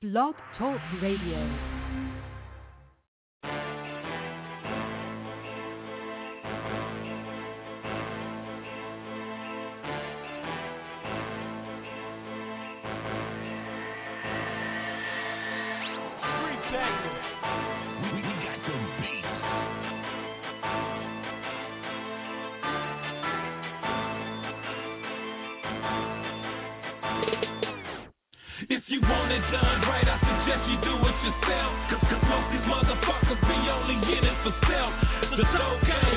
Blog Talk Radio. If you want it done right, I suggest you do it yourself. Cause, most these motherfuckers be only in it for self. The dope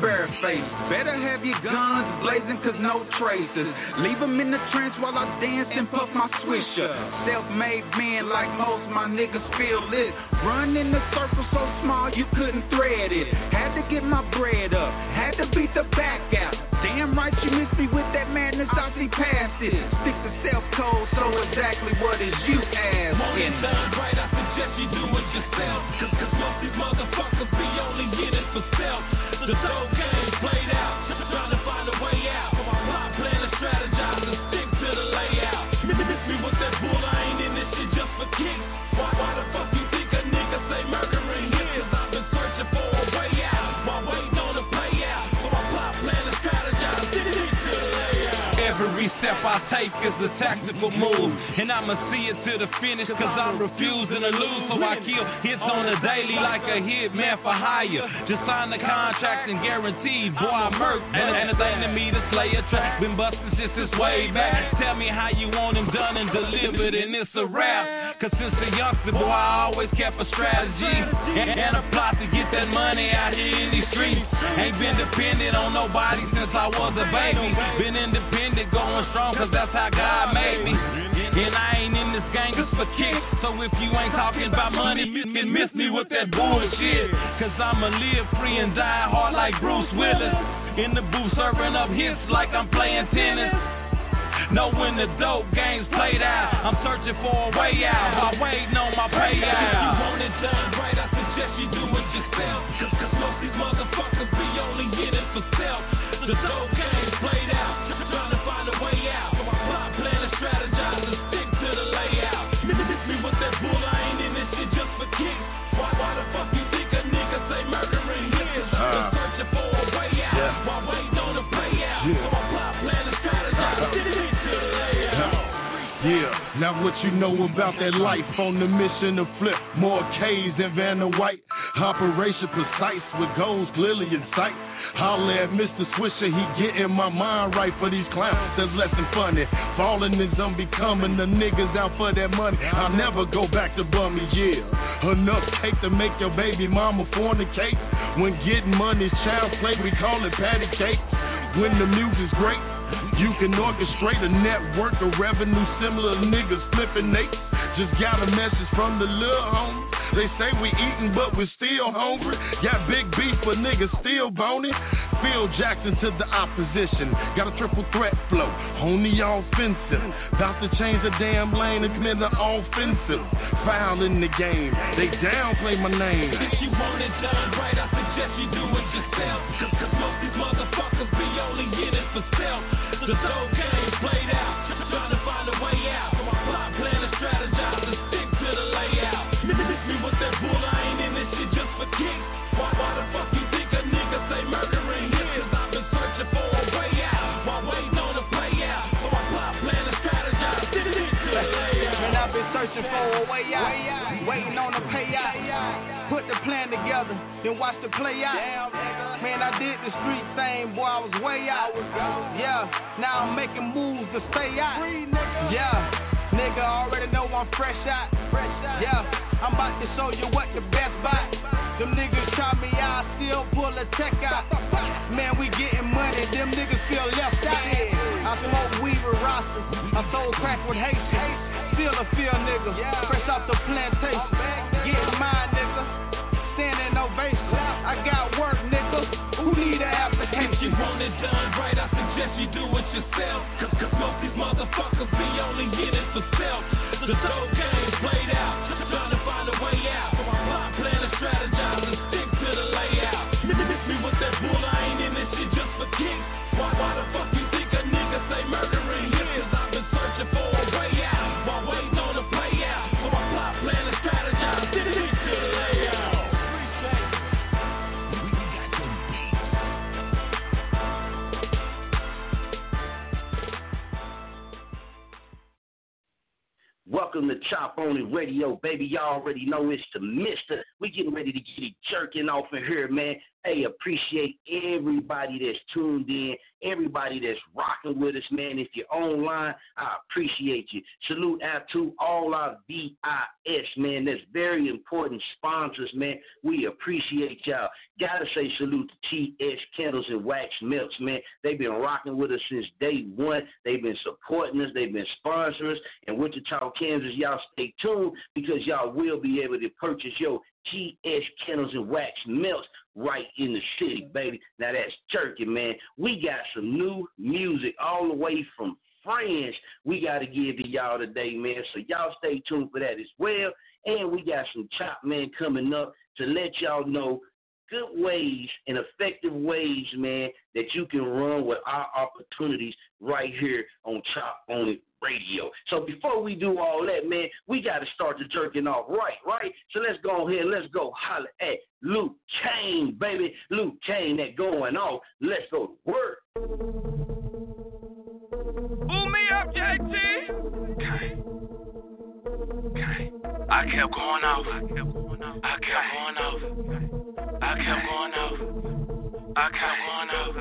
barefaced. Better have your guns blazing, cause no traces. Leave them in the trench while I dance and puff my swisher. Self made man like most, my niggas feel lit. Run in the circle so small you couldn't thread it. Had to get my bread up, had to beat the back out. Damn right you missed me with that madness, I see past it. Stick to self code, so exactly what is you it asking? done right, I suggest you do it yourself. Cause, cause most these motherfuckers be only in it for self. The dope take is a tactical move. And I'ma see it to the finish cause I'm refusing to lose. So I kill hits on the daily like a hit man for hire. Just sign the contract and guaranteed, boy, I murk. And anything to me to slay a track. Been busting since it's way back. Tell me how you want them done and delivered, and it's a rap. Cause since a youngster, boy, I always kept a strategy. And, and a plot to get that money out here in these streets. Ain't been dependent on nobody since I was a baby. Been independent, going strong, cause that's how God made me. And I ain't in this game just for kicks. So if you ain't talking about money, miss me, miss me with that bullshit. Cause I'ma live free and die hard like Bruce Willis. In the booth serving up hits like I'm playing tennis. Know when the dope game's played out. I'm searching for a way out while waiting on my payout. If you want it done right, I suggest you do it yourself. Cause, cause most these motherfuckers be only in it for self. The dope Yeah, now what you know about that life on the mission to flip more K's than Vanna White. Operation precise with goals clearly in sight. Holla at Mr. Swisher, he getting my mind right for these clowns that's less than funny. Falling is unbecoming, the niggas out for that money. I'll never go back to bummy, yeah. Enough cake to make your baby mama fornicate. When getting money's child play, we call it patty cake. When the music's great, you can orchestrate a network of revenue similar niggas flipping Nate. Just got a message from the little homie. They say we eating, but we're still hungry. Got big beef, but niggas still bony. Phil Jackson to the opposition. Got a triple threat flow on the offensive. About to change the damn lane and commit an offensive. Foul in the game. They downplay my name. If you want it done right, I suggest you do it yourself. Cause, most these only in it for self. The dope game played out, trying to find a way out. Plot, plan, and strategize and stick to the layout. Miss me with that bull, I ain't in this shit just for kicks. Why, why the fuck you think a nigga say murdering him? I've been searching for a way out while waiting on a payout. So I plot, plan, and strategize, stick to the layout. And I've been searching for a way out, waiting on a payout. Put the plan together, then watch the play out. Man, I did the street thing, boy, I was way out. Yeah, now I'm making moves to stay out. Yeah, nigga already know I'm fresh out. Yeah, I'm about to show you what the best buy. Them niggas try me out, still pull a check out. Man, we getting money, them niggas feel left out. I smoke weed with Rasta, I sold crack with Haitian. Still a field nigga, fresh off the plantation. Getting mine, need an application? If you want it done right, I suggest you do it yourself. Cause, most these motherfuckers be only in it for self. The dope Welcome to Chop On It Radio, baby. Y'all already know it's the Mister. We getting ready to get it jerking off in here, man. Hey, appreciate everybody that's tuned in, everybody that's rocking with us, man. If you're online, I appreciate you. Salute out to all our VIS, man. That's very important sponsors, man. We appreciate y'all. Gotta say salute to TS Candles and Wax Melts, man. They've been rocking with us since day one. They've been supporting us. They've been sponsoring us. And Wichita, Kansas, y'all stay tuned because y'all will be able to purchase your TS Candles and Wax Melts right in the city, baby. Now that's turkey, man. We got some new music all the way from France. We got to give to y'all today, man. So y'all stay tuned for that as well. And we got some Chop Man coming up to let y'all know good ways and effective ways, man, that you can run with our opportunities right here on Chop On It Radio. So before we do all that, man, we got to start the jerking off right, right? So let's go ahead and let's go holler at Luke Kane, baby. Luke Kane, that going off. Let's go to work. Boom me up, JT. I kept going off. I kept going off. I kept going off. I kept going off. I kept going off.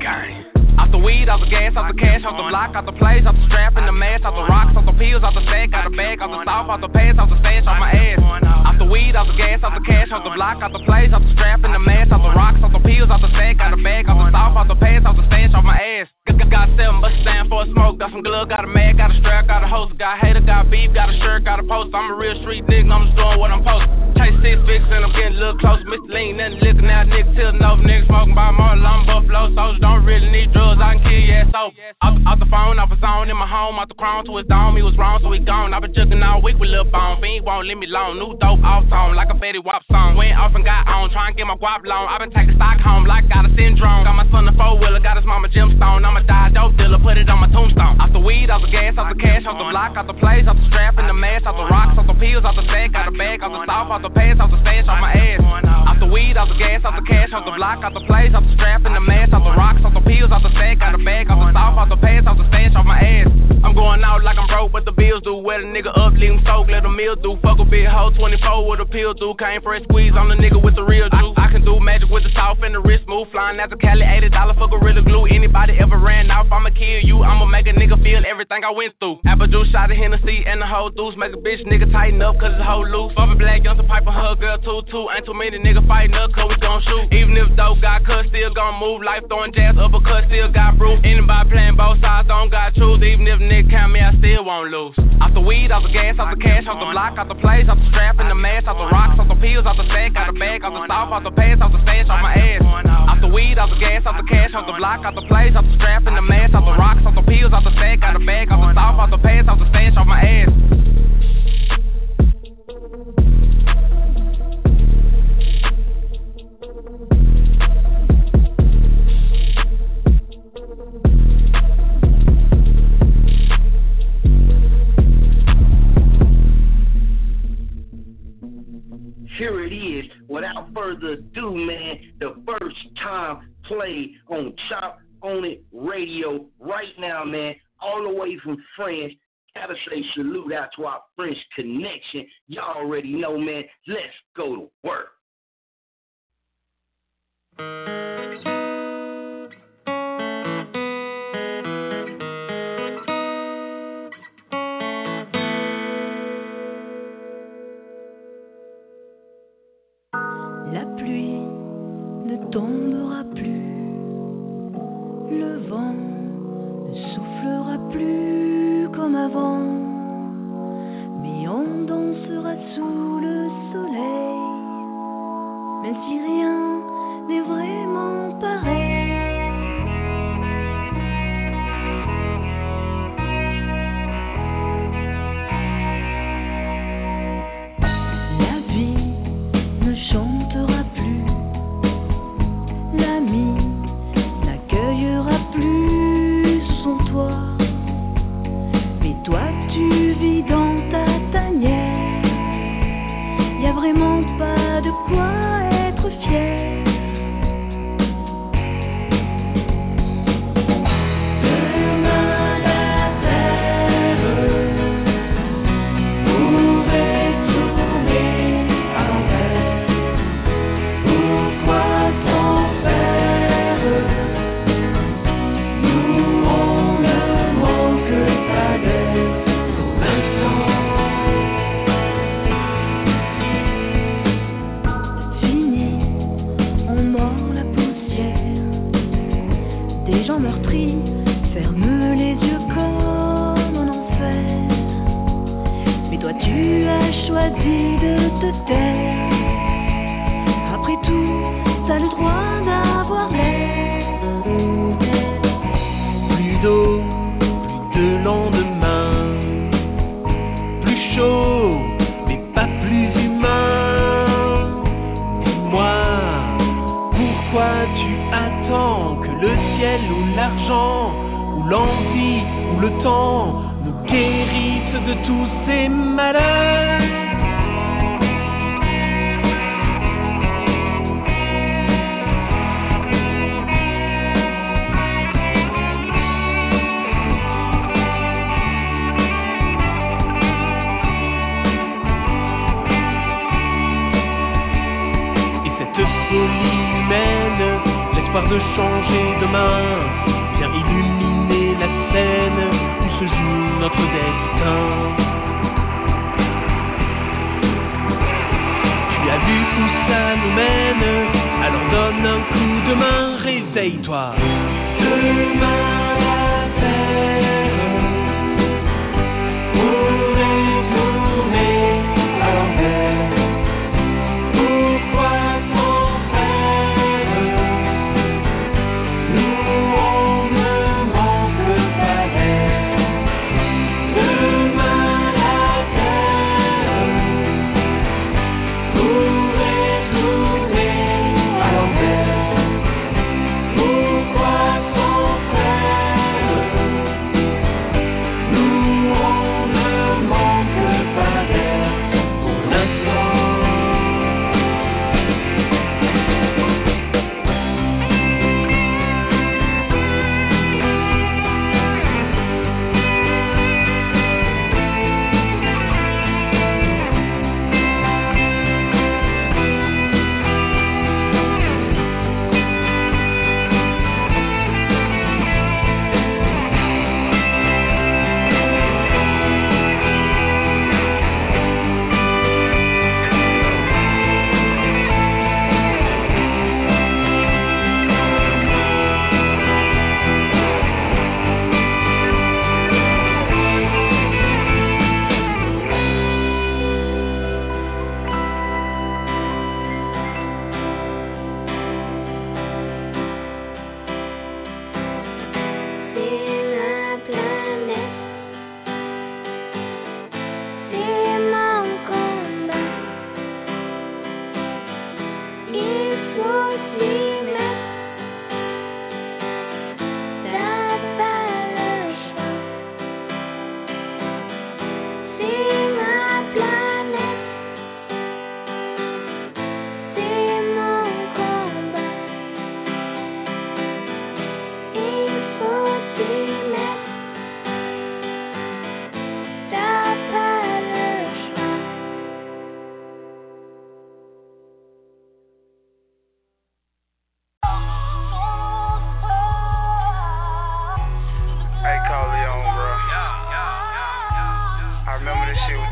Gang. Off the weed, off the gas, off the cash, off the block, off the plays, off the strap in the mask, off the rocks, off the pills, off the sack, off the bag, off the south, off the pants, off the stash, off my ass. Off the weed, off the gas, off the cash, off the block, off the plays, off the strap in the mask, off the rocks, off the pills, off the sack, off the bag, off the south, off the pants, off the stash, off my ass. Got, seven bucks stand for a smoke, got some glove, got a mag, got a strap, got a hose, got hater, got beef, got a shirt, got a post. I'm a real street nigga, I'm just doing what I'm supposed. Chase six fix and I'm getting a little close. Mr. Lean, nothing looking out, niggas tilting over, niggas smoking by more. I'm buffalo soldiers, don't really need drugs, I can kill your ass. Off, off the phone, off the zone, in my home, off the crown to his dome, he was wrong, so he gone. i been jugging all week with Lil Bone, ain't won't leave me alone. New dope off tone, like a Fetty Wap song. Went off and got on, trying to get my guap loan. i been taking stock home, like got a syndrome. Got my son a four wheeler, got his mama gemstone. I'ma die dope dealer, put it on my tombstone. Off the weed, off the gas, off the cash, off the block, off the plays, off the strap in the mask, off the rocks, off the pills, off the sack, off the bag, off the south, off the pants, off the stash, off my ass. Off the weed, off the gas, off the cash, off the block, off the plays, off the strap in the mask, off the rocks, off the pills, off the sack, off the bag, off the south, off the pants, off the stash, off my ass. I'm going out like I'm broke, but the bills do. Wet a nigga up, leave him soak, let the meal do. Fuck a big hoe, 24 with a pill do. Came for a squeeze on the nigga with the real juice. I, I can do magic with the south and the wrist move. Flying out to Cali, $80 for Gorilla Glue. Anybody ever ran off, I'ma kill you. I'ma make a nigga feel everything I went through. Apple juice, shot of Hennessy, and the whole deuce. Make a bitch nigga tighten up, cause it's whole loose. Fuck a black youngster, pipe a hug, girl, two, two. Ain't too many niggas fighting up, cause we gon' shoot. Even if dope got cut, still gon' move. Life throwing jazz, uppercut, still got proof. Anybody playing both sides, don't got truth. Even if nigga count me, I still won't lose. Off the weed, off the gas, off the cash, off the block, off the plays, off the strap in the mask, off the rocks, off the pills, off the sack, off the bag, off the south, off the pants, off the stash, off my ass. Off the weed, off the gas, off the cash, off the block, off the plays, off the strap the off the rocks, off the pills, off the the bag, off the off the off the stash, off my ass. Here it is. Without further ado, man, the first time play on Chop On It Radio right now, man, all the way from France. Gotta say salute out to our French connection. Y'all already know, man. Let's go to work.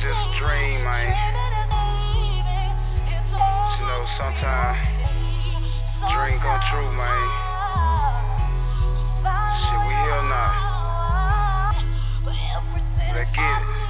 just a dream, man. But you know, sometimes dream come true, man. Shit, we here now. Let's get it.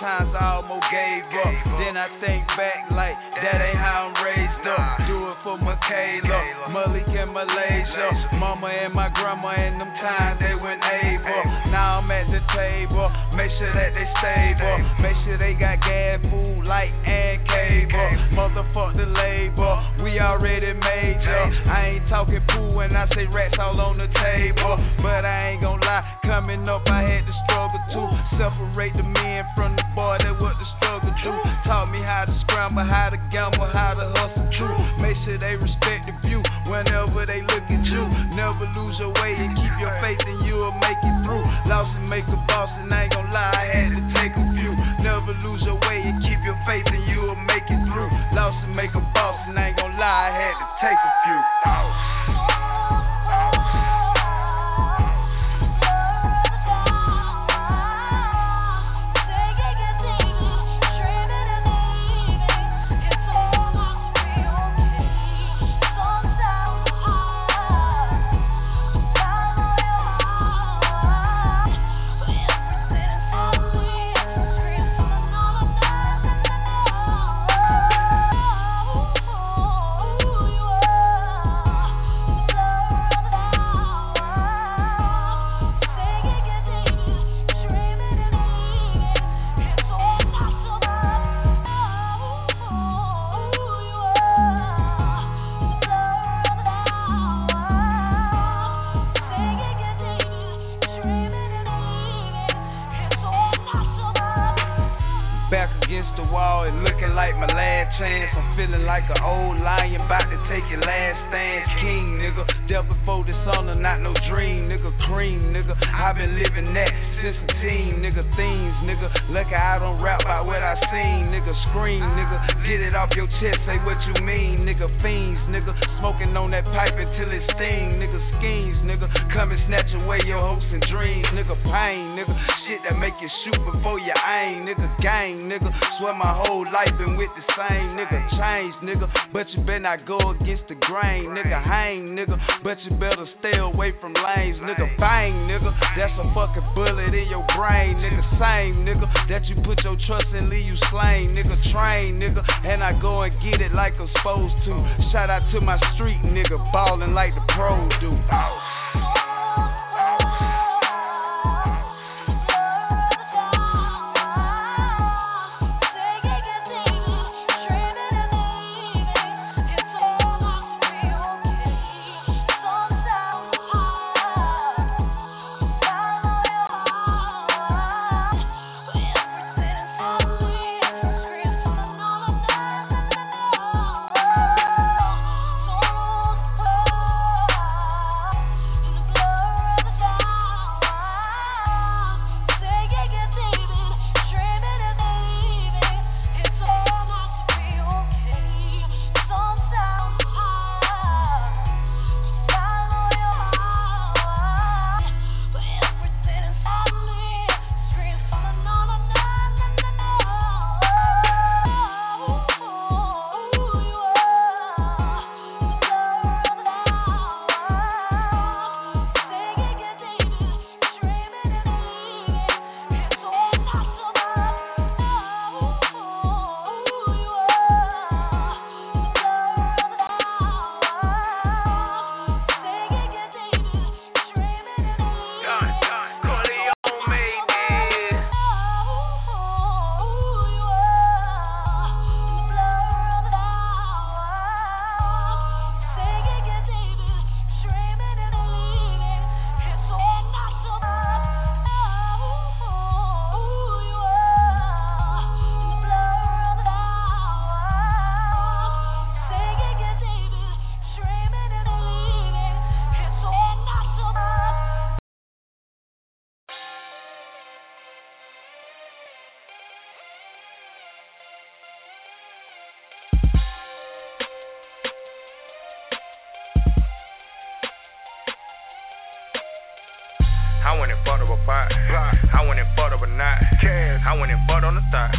times I almost gave up. Then I think back like that ain't how I'm raised up. Do it for Michaela, Malik and Malaysia, Mama and my grandma and them times they went able. Now I'm at the table, make sure that they stable. Make sure they got gas, food, light, and cable. Motherfuck the label, we already major. I ain't talking poo when I say rats all on the table. But I ain't gonna lie, coming up I had to struggle to separate the men from the boy that what the struggle do. Taught me how to scramble, how to gamble, how to hustle true. Make sure they respect the view whenever they look at you. Never lose your way and keep your faith and you'll make it through. Lost and make a boss and I ain't gonna lie, I had to take a few. Never lose your way and keep your faith and you'll make it through. Lost and make a boss and I ain't gonna lie, I had to take a few. Back take your last stand. King, nigga, death before dishonor, not no dream, nigga. Cream, nigga. i been living that since a teen, nigga. Themes, nigga. Lucky I don't rap about what I seen, nigga. Scream, nigga. Get it off your chest, say what you mean, nigga. Fiends, nigga. Smoking on that pipe until it sting, nigga. Schemes, nigga. Come and snatch away your hopes and dreams, nigga. Pain, nigga. Shit that make you shoot before you aim, nigga. Gang, nigga. Swear my whole life been with the same nigga. Change, nigga. But you better not go against the grain, nigga. Hang, nigga. But you better stay away from lanes, nigga. Bang, nigga. That's a fucking bullet in your brain, nigga. Same, nigga. That you put your trust in, leave you slain, nigga. Train, nigga. And I go and get it like I'm supposed to. Shout out to my street, nigga. Ballin' like the pros do. Thank And fucked on the thigh.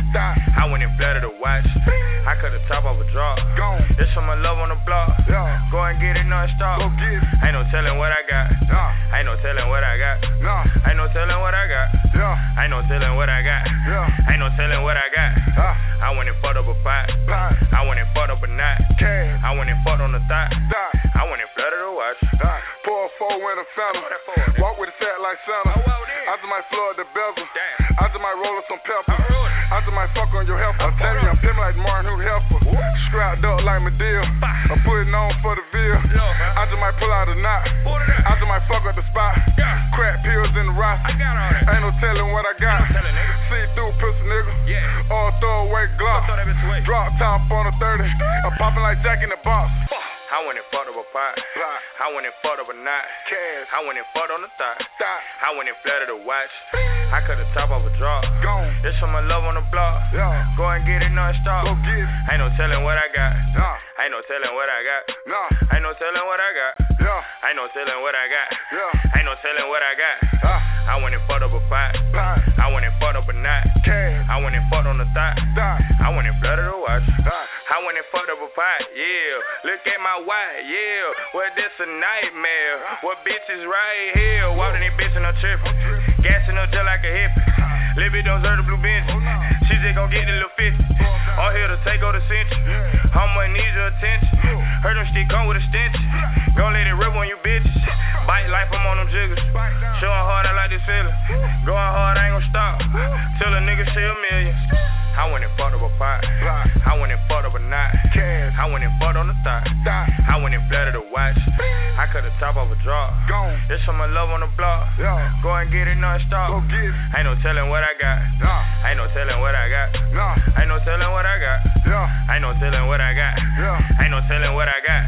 Ain't no telling what I got. Yeah. Ain't no telling what I got. Yeah. Ain't no telling what I got.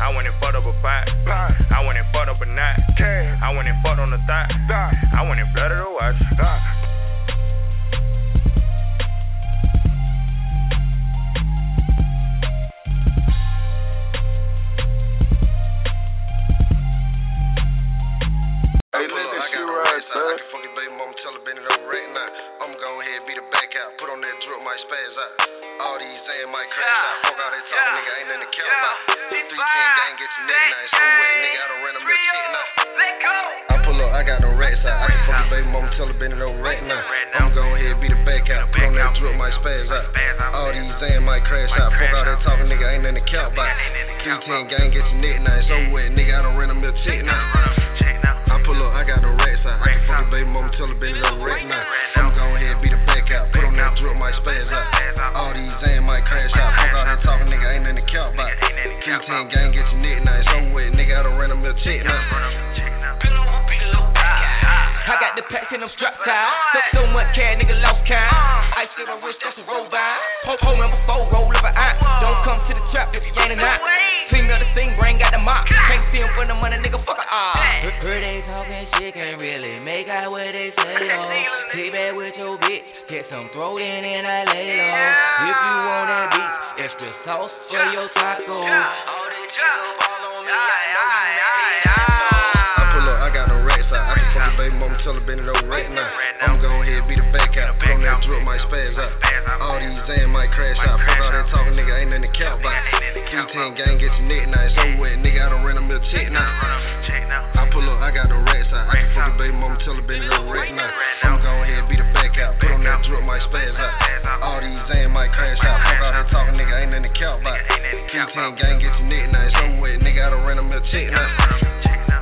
I went and fucked up a pot. I went and fucked up a knot. I went and fucked on the thigh. I went and flattered a watch. Hey, now. I'm gon' ahead beat her back out. Put on that drip, might spaz out. All these and might crash out. Fuck all that talking, nigga. Ain't nothing to count about. 310 gang, get your neck nice. So wet, nigga. I done ran a little shit now. I pull up, I got no racks out. I can fucking baby mama tell bend it over right now. I'm gon' ahead beat her back out. Put on that drip, might spaz out. All these and might crash out. Fuck all that talking, nigga. Ain't nothing to count about. 310 gang, get your neck nice. So wet, nigga. I done ran a little shit now. I got the packs and I'm strapped out. Took so much cash, nigga lost count. Ice in my wrist, that's a roll by. Hold, hold number four, roll up an eye. Don't come to the trap if you running out. Clean up the thing, brain got the mop. Can't see him for the money, nigga, fuck a eye. Heard, heard they talking shit, can't really make out what they say, though. Take back with your bitch, get some throat in and I lay low. If you want that beat, extra sauce for your taco. I tell her bend it over right now. I'm gon' ahead beat her back out. Put on that drip, might spaz out. All these and might crash out. Fuck all that talking, nigga. Ain't nothing to count about. 310 gang, get your neck nice. So wet, nigga. I done ran a little chick now. I pull up, I got no racks out. I can fucking baby mama tell her bend it over right now. I'm gon' ahead beat her back out. Put on that drip, might spaz out. All these and might crash out. Fuck all that talking, nigga. Ain't nothing to count about. 310 gang, get your neck nice. So wet, nigga. I done ran a little chick now.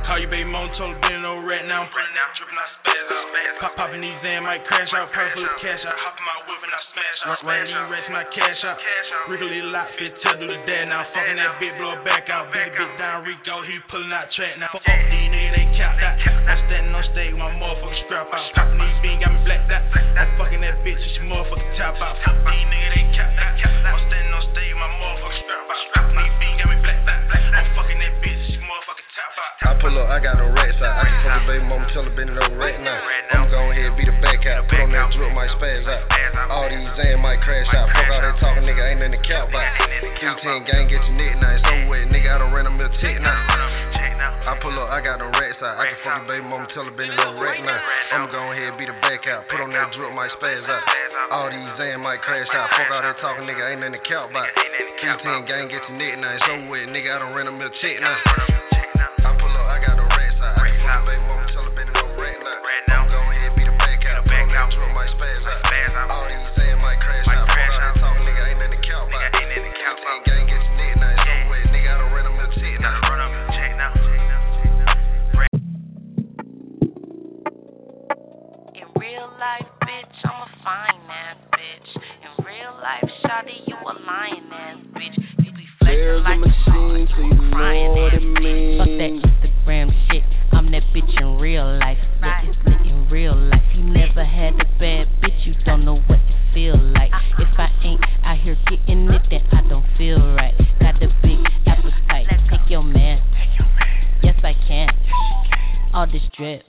Call you baby mom, told her bend over right now. Tripping, I spaz out. Pop, popping these in, might crash out. Purple cash out. Hop in my whip and I smash out. Run these racks, my cash out. Wriggly lock, fit, tell do the dad now. Fucking that bitch, blow back out. Big bitch down, Rico, he pulling out track now. Fuck these niggas, they count that. I'm standing on stage with my motherfucking strap out. Popping these beans, got me blacked out. I'm fucking that bitch, with your motherfucking top out. Fuck these niggas, they count that. I'm standing on stage with my motherfucking strap out. Popping these I pull up, I got no racks out. I can fucking baby mama tell her it over right now. I'm gon' ahead beat the back out. Put on that drip, might spaz out. All these and might crash out. Fuck all that talking, nigga. Ain't nothing to count about. 310 gang, get your neck nice. So wet, nigga. I done ran a little chick now. I pull up, I got them racks out. I can fuck your baby mama, tell her been no wreck now. I'ma go ahead beat the back out. Put on that drip, might spaz out. All these Zan might crash out. Fuck all that talking, nigga, ain't nothing to count about. 15 gang, get your neck now. It's over with, nigga, I don't rent a mill check now. I pull up, I got them racks out. I can fuck your baby mama, tell her been no wreck now. I'ma go ahead and beat the back out. Put on that drip, might spaz out. All these Zan might crash out. Fuck all that talking, nigga, ain't nothing to count about. 15 gang, get your neck now. It's over with, nigga, I don't rent a mill check now. In real life, bitch, I'm a fine ass bitch. In real life, shawty, you a lying ass bitch. You be flexing like a machine, so you know what it means. Fuck that Instagram shit. I'm that bitch in real life. Yeah, it's lit in real life. You never had a bad bitch, you don't know what it feel like. If I ain't out here getting it, then I don't feel right. Got a big appetite. Take your man. Yes, I can. All this drip.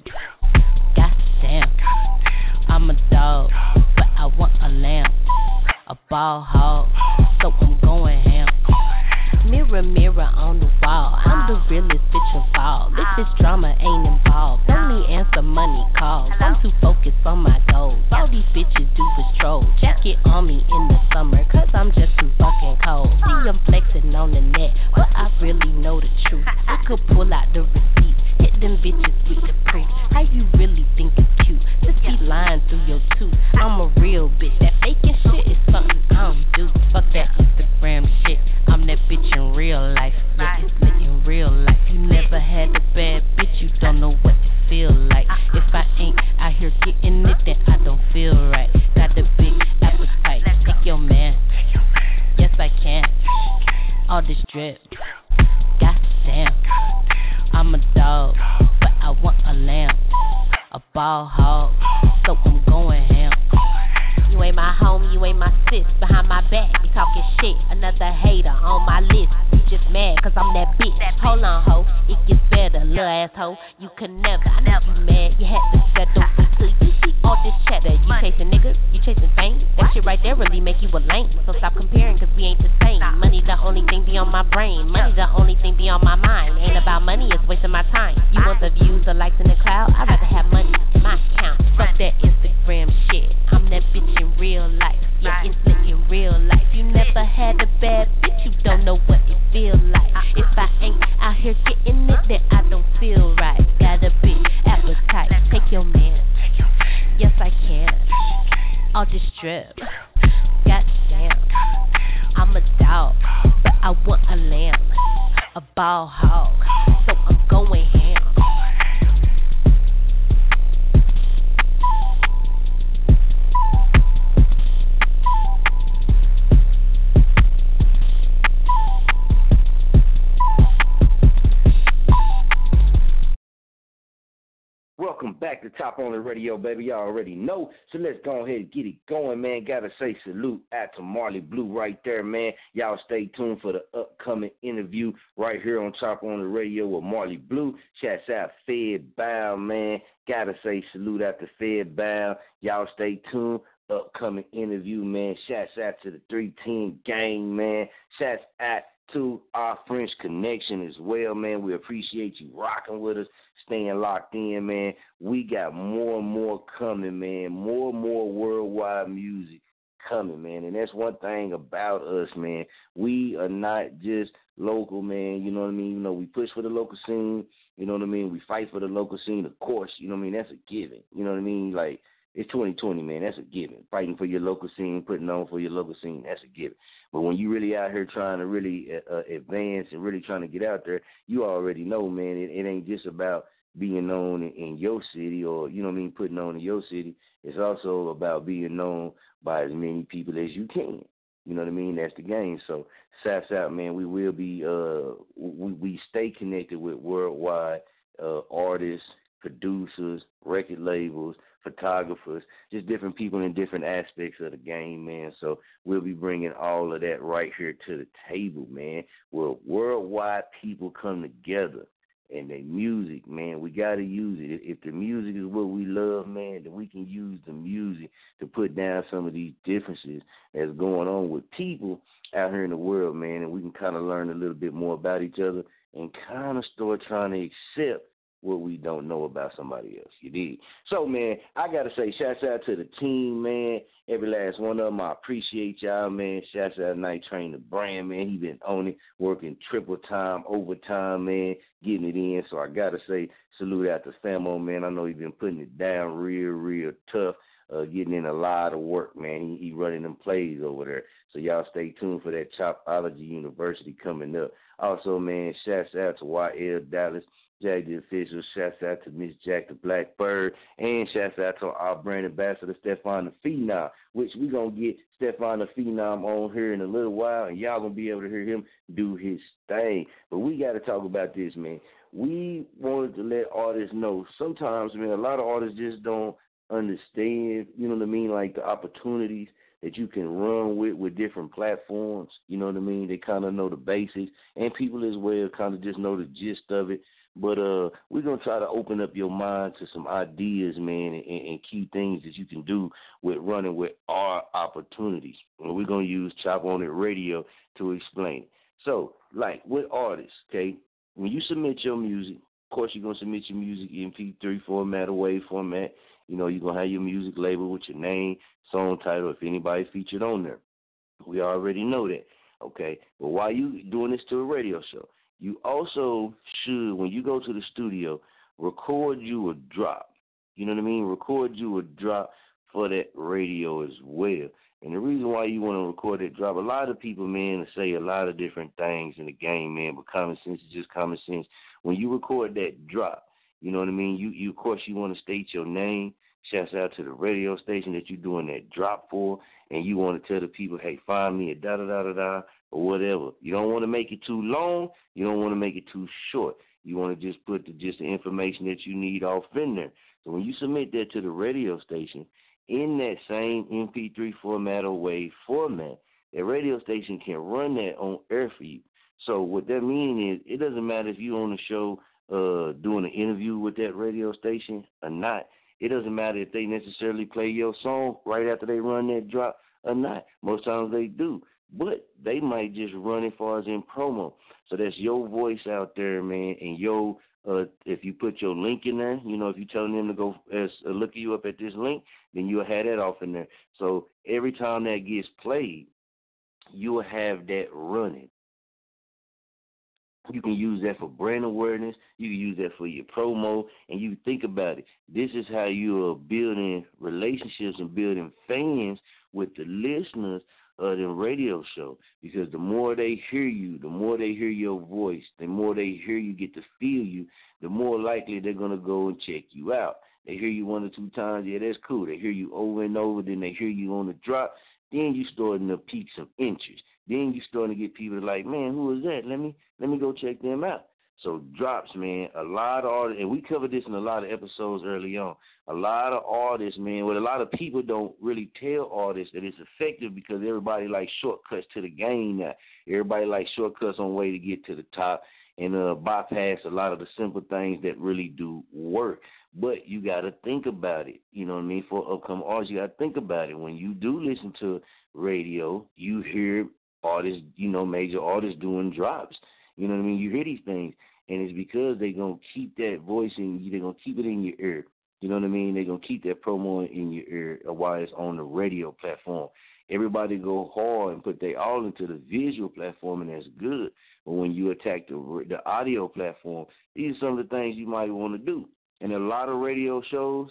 Marley Blue right there, man. Y'all stay tuned for the upcoming interview right here on Chop On It Radio with Marley Blue. Shouts out Fed Bow, man. Gotta say salute to Fed Bow. Y'all stay tuned. Upcoming interview, man. Shouts out to the 310 gang, man. Shouts out to our French connection as well, man. We appreciate you rocking with us, staying locked in, man. We got more and more coming, man. More and more worldwide music coming, man. And that's one thing about us, man. We are not just local, man. You know what I mean? You know, we push for the local scene. You know what I mean? We fight for the local scene, of course. You know what I mean? That's a given. You know what I mean? Like, it's 2020, man. That's a given. Fighting for your local scene, putting on for your local scene, that's a given. But when you really out here trying to really uh, uh, advance and really trying to get out there, you already know, man. It, it ain't just about being known in, in your city or you know what I mean, putting on in your city. It's also about being known by as many people as you can. You know what I mean? That's the game. So, saps out, man. We will be. Uh, we we stay connected with worldwide uh, artists, producers, record labels, photographers, just different people in different aspects of the game, man. So we'll be bringing all of that right here to the table, man. Where worldwide people come together and the music, man, we got to use it. If the music is what we love, man, then we can use the music to put down some of these differences that's going on with people out here in the world, man, and we can kind of learn a little bit more about each other and kind of start trying to accept what we don't know about somebody else. You did. So man, I gotta say, shouts out to the team, man. Every last one of them. I appreciate y'all, man. Shouts out to Night Train the brand, man. He been on it, working triple time, overtime, man, getting it in. So I gotta say, salute out to Samo, man. I know he been putting it down real, real tough. Uh, getting in a lot of work, man. He, he running them plays over there. So y'all stay tuned for that Chopology University coming up. Also, man, shouts out to YL Dallas. Jack the official. Shouts out to Miss Jack the Blackbird. And shouts out to our brand ambassador, Stefan the Phenom, which we're going to get Stefan the Phenom on here in a little while, and y'all going to be able to hear him do his thing. But we got to talk about this, man. We wanted to let artists know sometimes, man, a lot of artists just don't understand, you know what I mean, like the opportunities that you can run with with different platforms. You know what I mean? They kind of know the basics, and people as well kind of just know the gist of it. But uh, we're gonna try to open up your mind to some ideas, man, and, and key things that you can do with running with our opportunities. And we're gonna use Chop on It Radio to explain. It. So, like with artists, okay, when you submit your music, of course you're gonna submit your music in MP3 format or WAV format. You know, you're gonna have your music label with your name, song title, if anybody featured on there. We already know that. Okay. But why are you doing this to a radio show? You also should, when you go to the studio, record you a drop. You know what I mean? Record you a drop for that radio as well. And the reason why you want to record that drop, a lot of people, man, say a lot of different things in the game, man, but common sense is just common sense. When you record that drop, you know what I mean? You, you of course, you want to state your name. Shouts out to the radio station that you're doing that drop for, and you want to tell the people, hey, find me at da da da da da or whatever. You don't want to make it too long. You don't want to make it too short. You want to just put the, just the information that you need off in there. So when you submit that to the radio station in that same MP3 format or WAV format, the radio station can run that on air for you. So what that means is it doesn't matter if you're on the show uh, doing an interview with that radio station or not. It doesn't matter if they necessarily play your song right after they run that drop or not. Most times they do but they might just run it far as in promo. So that's your voice out there, man, and your uh, if you put your link in there, you know, if you're telling them to go as uh, look you up at this link, then you'll have that off in there. So every time that gets played, you'll have that running. You can use that for brand awareness. You can use that for your promo. And you think about it. This is how you are building relationships and building fans with the listeners Uh, of the radio show because the more they hear you, the more they hear your voice, the more they hear you get to feel you, the more likely they're gonna go and check you out. They hear you one or two times, yeah, that's cool. They hear you over and over, then they hear you on the drop. Then you starting to peak some interest. Then you starting to get people like, man, who is that? Let me let me go check them out. So drops, man, a lot of artists, and we covered this in a lot of episodes early on. A lot of artists, man, what a lot of people don't really tell artists that it's effective because everybody likes shortcuts to the game now. Everybody likes shortcuts on way to get to the top and uh, bypass a lot of the simple things that really do work. But you got to think about it. You know what I mean? For upcoming artists, you got to think about it. When you do listen to radio, you hear artists, you know, major artists doing drops. You know what I mean? You hear these things, and it's because they're gonna keep that voice in you. They're gonna keep it in your ear. You know what I mean? They're gonna keep that promo in your ear while it's on the radio platform. Everybody go hard and put their all into the visual platform, and that's good. But when you attack the the audio platform, these are some of the things you might want to do. And a lot of radio shows,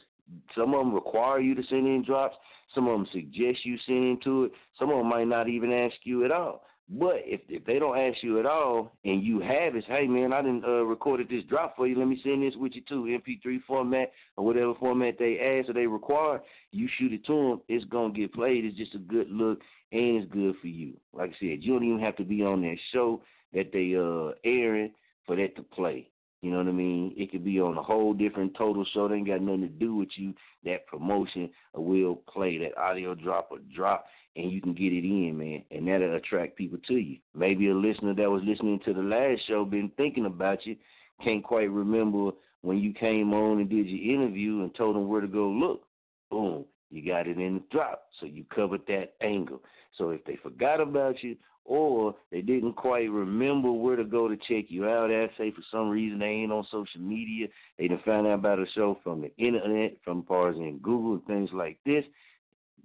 some of them require you to send in drops. Some of them suggest you send into it. Some of them might not even ask you at all. But if if they don't ask you at all and you have it, hey man, I didn't uh, recorded this drop for you. Let me send this with you too, MP3 format or whatever format they ask or they require. You shoot it to them, it's gonna get played. It's just a good look and it's good for you. Like I said, you don't even have to be on that show that they uh airing for that to play. You know what I mean? It could be on a whole different total show. They ain't got nothing to do with you. That promotion will play that audio drop or drop and you can get it in, man, and that'll attract people to you. Maybe a listener that was listening to the last show been thinking about you, can't quite remember when you came on and did your interview and told them where to go look. Boom, you got it in the drop, so you covered that angle. So if they forgot about you or they didn't quite remember where to go to check you out at. Say for some reason they ain't on social media, they didn't find out about a show from the internet, from parts in Google and things like this.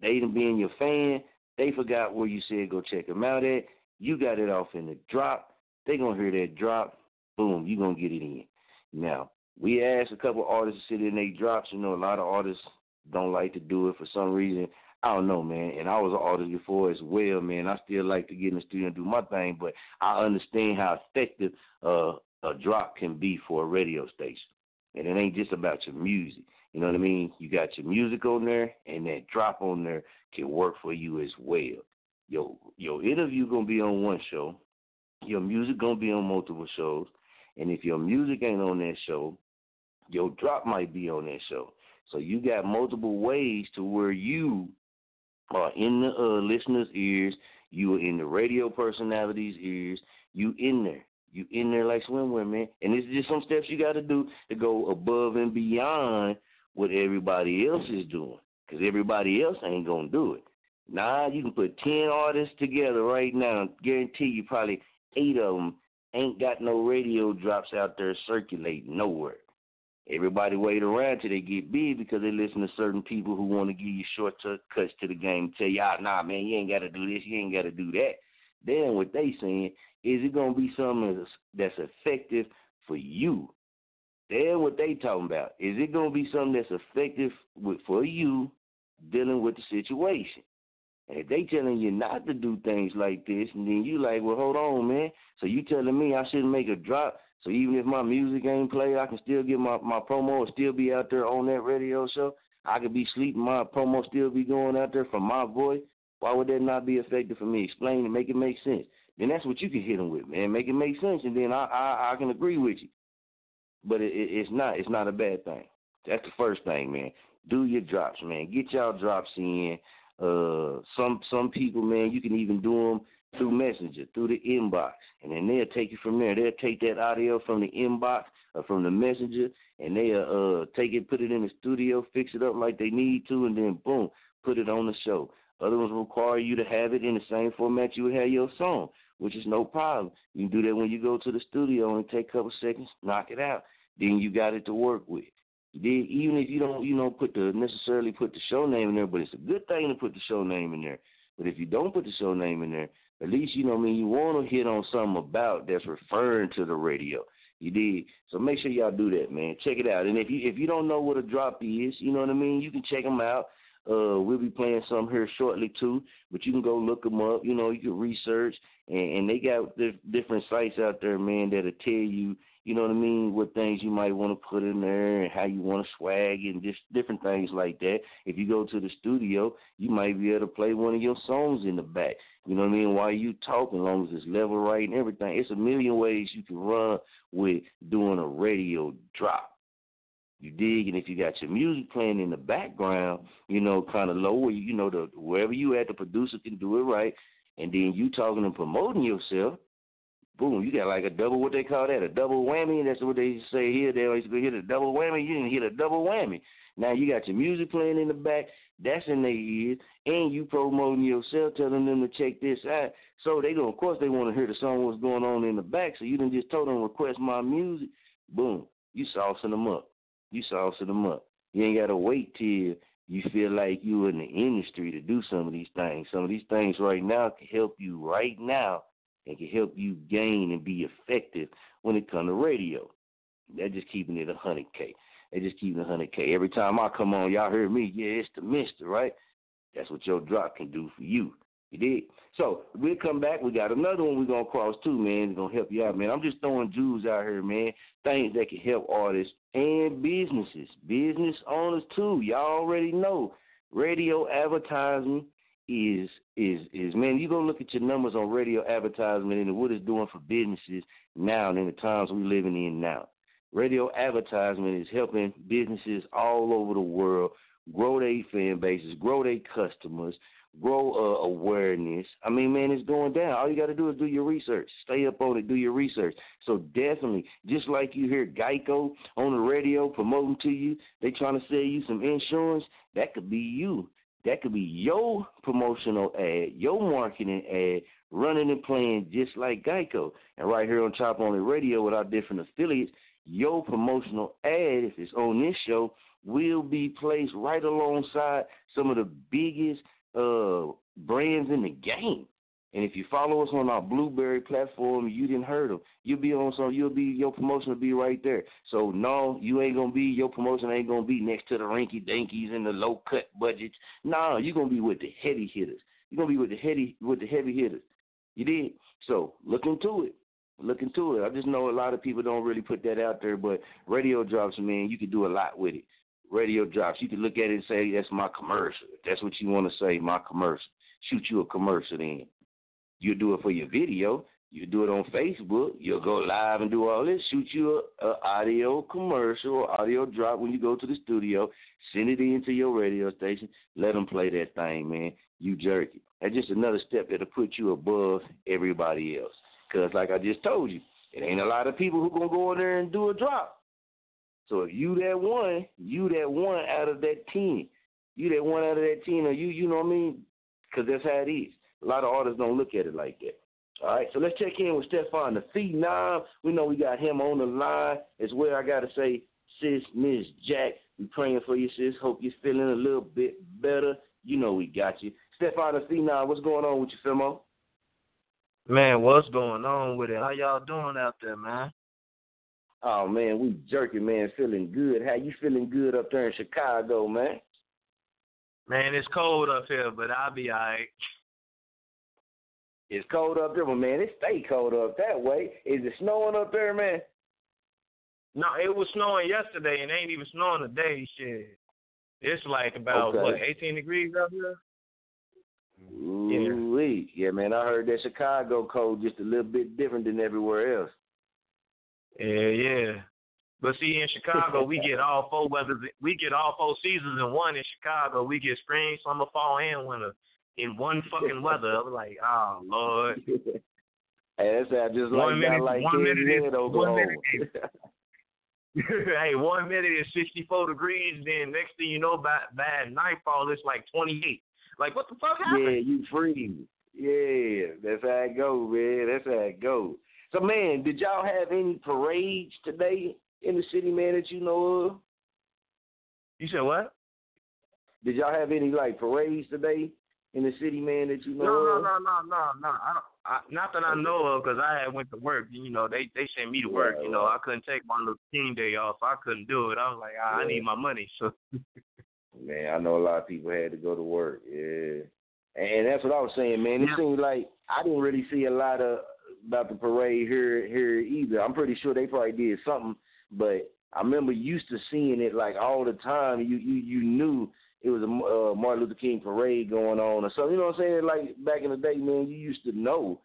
They didn't being your fan, they forgot where you said go check them out at. You got it off in the drop. They gonna hear that drop. Boom, you gonna get it in. Now we asked a couple artists to sit in their drops. You know, a lot of artists don't like to do it for some reason. I don't know, man. And I was an artist before as well, man. I still like to get in the studio and do my thing, but I understand how effective uh, a drop can be for a radio station. And it ain't just about your music. You know what I mean? You got your music on there, and that drop on there can work for you as well. Your your interview gonna be on one show, your music gonna be on multiple shows, and if your music ain't on that show, your drop might be on that show. So you got multiple ways to where you are in the uh, listeners' ears, you are in the radio personalities' ears, you in there. You in there like swimwear, man. And it's just some steps you got to do to go above and beyond what everybody else is doing. Because everybody else ain't going to do it. Nah, you can put 10 artists together right now. Guarantee you probably eight of them ain't got no radio drops out there circulating nowhere. Everybody wait around till they get big because they listen to certain people who want to give you short cuts to the game. Tell you, ah, nah, man, you ain't got to do this, you ain't got to do that. Then what they saying is it gonna be something that's effective for you. Then what they talking about is it gonna be something that's effective with, for you dealing with the situation. And if they telling you not to do things like this, and then you like, well, hold on, man. So you telling me I shouldn't make a drop so even if my music ain't played, I can still get my, my promo still be out there on that radio show. I could be sleeping, my promo still be going out there from my voice. Why would that not be effective for me? Explain and make it make sense. Then that's what you can hit them with, man. Make it make sense, and then I I, I can agree with you. But it, it, it's not it's not a bad thing. That's the first thing, man. Do your drops, man. Get y'all drops in. Uh, some some people, man, you can even do them through Messenger, through the inbox, and then they'll take it from there. They'll take that audio from the inbox or from the Messenger, and they'll uh, take it, put it in the studio, fix it up like they need to, and then boom, put it on the show. Other ones require you to have it in the same format you would have your song, which is no problem. You can do that when you go to the studio and take a couple seconds, knock it out. Then you got it to work with. Then even if you don't, you know, put the necessarily put the show name in there, but it's a good thing to put the show name in there. But if you don't put the show name in there, at least you know I mean you want to hit on something about that's referring to the radio. You did. So make sure y'all do that, man. Check it out. And if you if you don't know what a drop is, you know what I mean, you can check them out. Uh, we'll be playing some here shortly too, but you can go look them up. You know, you can research, and, and they got different sites out there, man, that'll tell you you know what I mean, what things you might want to put in there and how you want to swag and just different things like that. If you go to the studio, you might be able to play one of your songs in the back. You know what I mean? While you talk, as long as it's level right and everything. It's a million ways you can run with doing a radio drop. You dig, and if you got your music playing in the background, you know, kind of lower, you know, the wherever you at, the producer can do it right, and then you talking and promoting yourself, boom, you got like a double what they call that, a double whammy. That's what they say here. They always go hit a double whammy. You didn't hit a double whammy. Now you got your music playing in the back, that's in their ears, and you promoting yourself, telling them to check this out. So they go, of course, they want to hear the song what's going on in the back. So you didn't just told them request my music. Boom, you saucing them up. You saucing them up. You ain't gotta wait till you feel like you in the industry to do some of these things. Some of these things right now can help you right now and can help you gain and be effective when it comes to radio. They're just keeping it a hundred K. They just keeping a hundred K. Every time I come on, y'all hear me, yeah, it's the mister, right? That's what your drop can do for you. You did. So we'll come back. We got another one we're gonna cross too, man. It's gonna help you out, man. I'm just throwing jewels out here, man. Things that can help artists and businesses, business owners too. Y'all already know radio advertising is is is man, you go look at your numbers on radio advertisement and what it's doing for businesses now and in the times we're living in now. Radio advertisement is helping businesses all over the world grow their fan bases, grow their customers, grow uh, awareness. I mean, man, it's going down. All you got to do is do your research. Stay up on it. Do your research. So definitely, just like you hear Geico on the radio promoting to you, they trying to sell you some insurance. That could be you. That could be your promotional ad, your marketing ad running and playing just like Geico. And right here on Chop On It Radio with our different affiliates, your promotional ad, if it's on this show, will be placed right alongside some of the biggest uh, brands in the game. And if you follow us on our Blueberry platform, you didn't heard them. You'll be on some. You'll be your promotion will be right there. So no, you ain't gonna be your promotion ain't gonna be next to the rinky dinkies and the low cut budgets. No, you're gonna be with the heavy hitters. You're gonna be with the heavy with the heavy hitters. You did. So look into it. Look into it. I just know a lot of people don't really put that out there, but radio drops, man, you can do a lot with it. Radio drops. You can look at it and say that's my commercial. If that's what you want to say, my commercial. Shoot you a commercial then. You do it for your video. You do it on Facebook. You'll go live and do all this. Shoot you a, audio commercial or audio drop when you go to the studio. Send it into your radio station. Let them play that thing, man. You jerky. That's just another step that'll put you above everybody else. Cause like I just told you, it ain't a lot of people who gonna go in there and do a drop. So if you that one, you that one out of that ten, you that one out of that ten, or you, you know what I mean? Because that's how it is. A lot of artists don't look at it like that. All right, so let's check in with Stefan the Phenom. We know we got him on the line as well. I gotta say, sis, Miss Jack, we praying for you, sis. Hope you're feeling a little bit better. You know we got you. Stefan the Phenom, what's going on with you, Fimo? Man, what's going on with it? How y'all doing out there, man? Oh man, we jerking, man, feeling good. How you feeling good up there in Chicago, man? Man, it's cold up here, but I'll be alright. It's cold up there, but man, it stay cold up that way. Is it snowing up there, man? No, it was snowing yesterday and ain't even snowing today, shit. It's like about Okay. what, eighteen degrees up here? Ooh, yeah, man. I heard that Chicago cold just a little bit different than everywhere else. Yeah, yeah. But see, in Chicago, we get all four weathers. We get all four seasons in one. In Chicago, we get spring, summer, fall, and winter in one fucking weather. I was like, oh lord. Hey, that's how just like One that, minute- like one minute is- one minute Oklahoma. hey, one minute is 64 degrees. Then next thing you know, by by nightfall, it's like 28. Like what the fuck happened? Yeah, you freeze. Yeah, that's how it go, man. That's how it go. So, man, did y'all have any parades today in the city, man, that you know of? You said what? Did y'all have any like parades today in the city, man, that you know No, no, of? no, no, no, no. I don't. I, not that I know of, because I had went to work. You know, they they sent me to work. Right, You know, right. I couldn't take my little team day off. I couldn't do it. I was like, ah, I Yeah. need my money. So Man, I know a lot of people had to go to work. Yeah, and that's what I was saying, man. It seemed like I didn't really see a lot of about the parade here here either. I'm pretty sure they probably did something, but I remember used to seeing it like all the time. You you you knew it was a uh, Martin Luther King parade going on or something. You know what I'm saying? Like back in the day, man, you used to know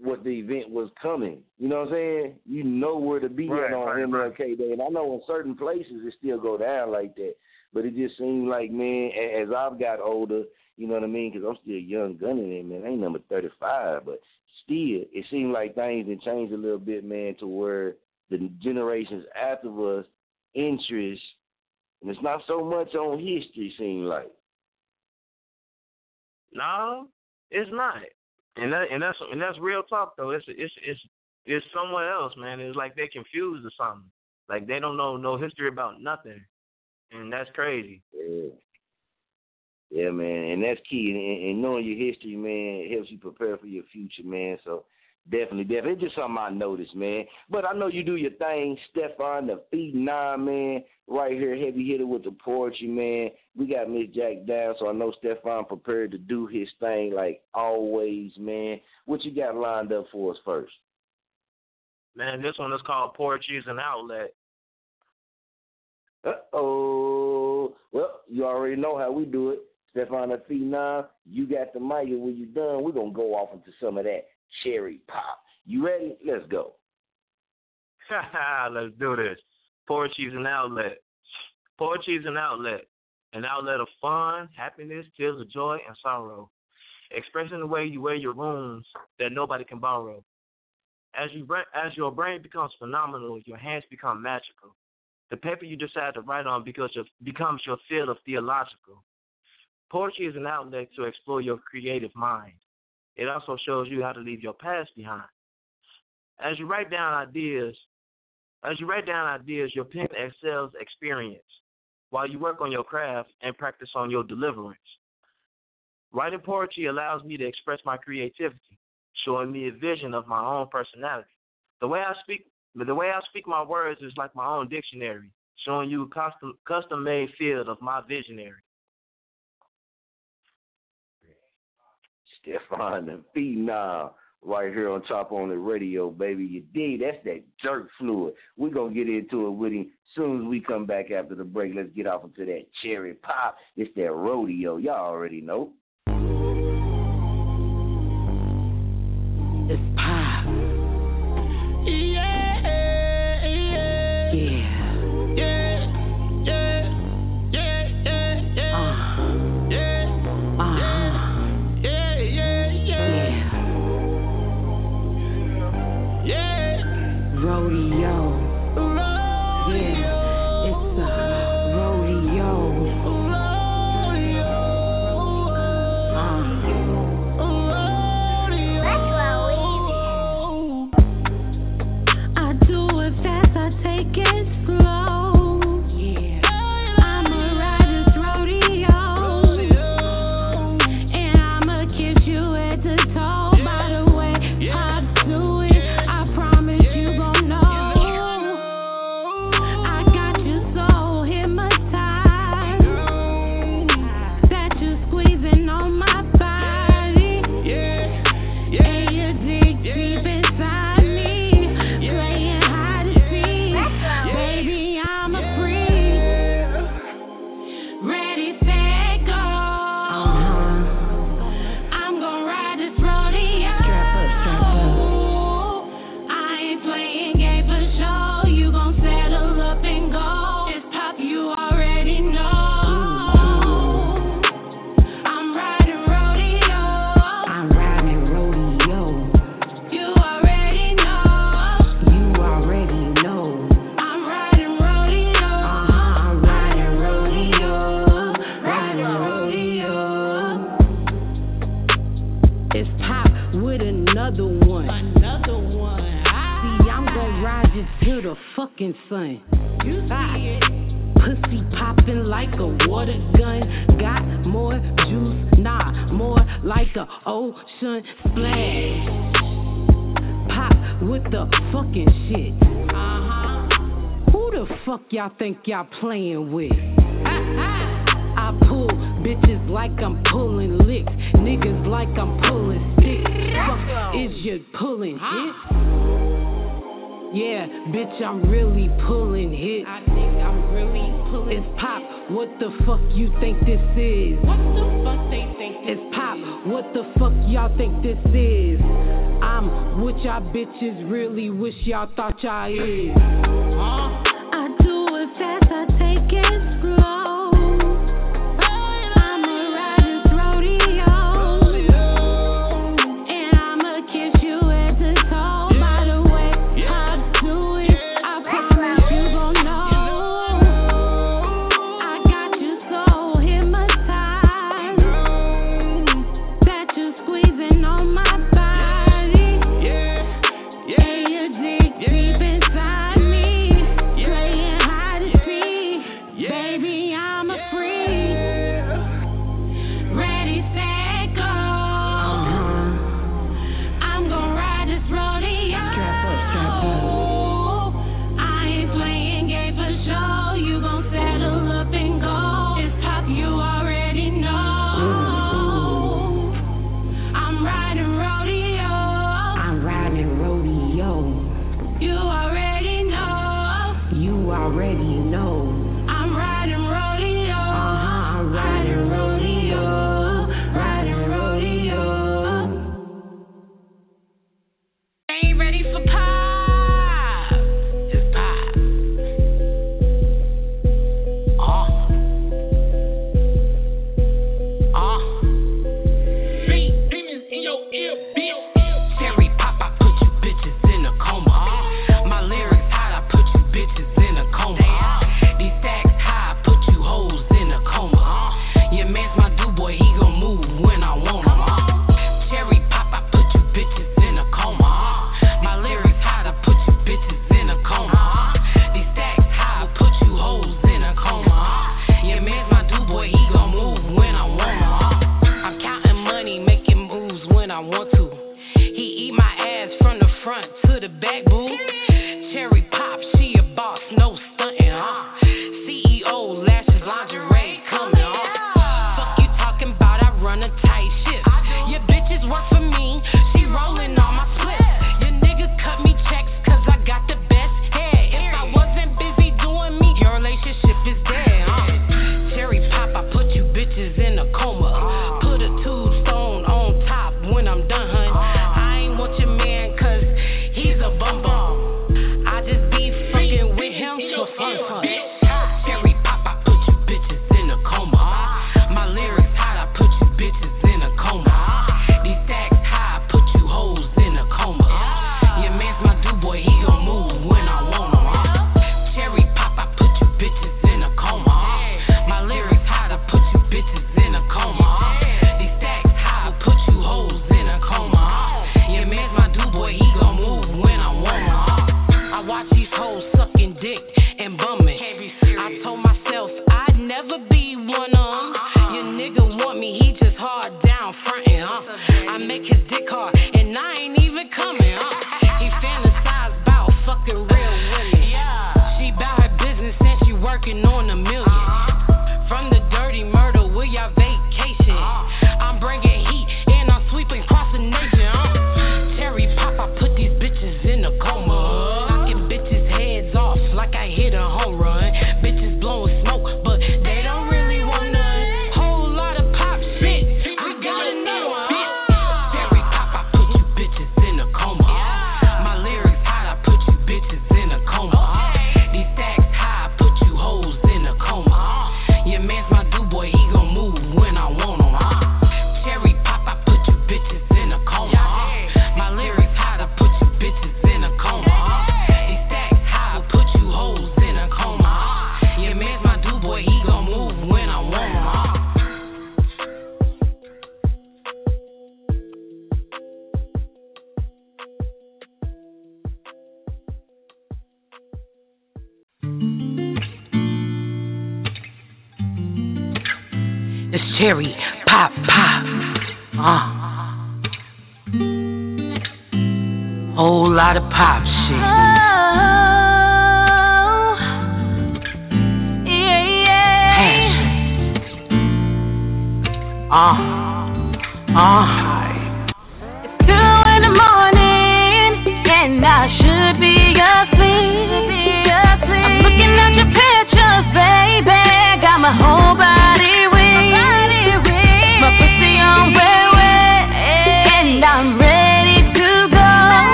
what the event was coming. You know what I'm saying? You know where to be Right, on right, right. MLK Day, and I know in certain places it still go down like that. But it just seemed like, man, as I've got older, you know what I mean? Because I'm still young gunning it, man. I ain't number 35, but still, it seems like things have changed a little bit, man, to where the generations after us interest, and it's not so much on history, seems like. no, it's not. And that and that's and that's real talk though. It's it's it's it's somewhere else, man. It's like they're confused or something. Like they don't know no history about nothing, and that's crazy. Yeah. Yeah, man, and that's key. And, and knowing your history, man, helps you prepare for your future, man. So definitely, definitely, it's just something I noticed, man. But I know you do your thing, Stefan, the Phenom, man, right here, heavy hitter with the poetry, man. We got Miss Jack down, so I know Stefan prepared to do his thing like always, man. What you got lined up for us first? Man, this one is called Poetry is an Outlet. Uh oh. Well, you already know how we do it. The Phenom, you got the mic, and when you're done, we're going to go off into some of that cherry pop. You ready? Let's go. Let's do this. Poetry is an outlet. Poetry is an outlet. An outlet of fun, happiness, tears of joy, and sorrow. Expressing the way you wear your wounds that nobody can borrow. As you as your brain becomes phenomenal, your hands become magical. The paper you decide to write on your, becomes your field of theological. Poetry is an outlet to explore your creative mind. It also shows you how to leave your past behind. As you write down ideas, as you write down ideas, your pen excels experience while you work on your craft and practice on your deliverance. Writing poetry allows me to express my creativity, showing me a vision of my own personality. The way I speak, the way I speak my words is like my own dictionary, showing you a custom custom made field of my visionary. Stefan the Phenom right here on Chop On It Radio, baby. You dig? That's that jerk fluid. We're going to get into it with him soon as we come back after the break. Let's get off into that cherry pop. It's that rodeo. Y'all already know. Y'all playing with. I pull bitches like I'm pulling licks, niggas like I'm pulling sticks. Fuck is you pulling hits? Yeah, bitch, I'm really pulling hits. I think I'm really pulling. It's pop. What the fuck you think this is? What the fuck they think It's pop. What the fuck y'all think this is? I'm what y'all bitches really wish y'all thought y'all is. Huh? And Cherry pop pop. Uh. Whole lot of pop shit. Uh. Uh.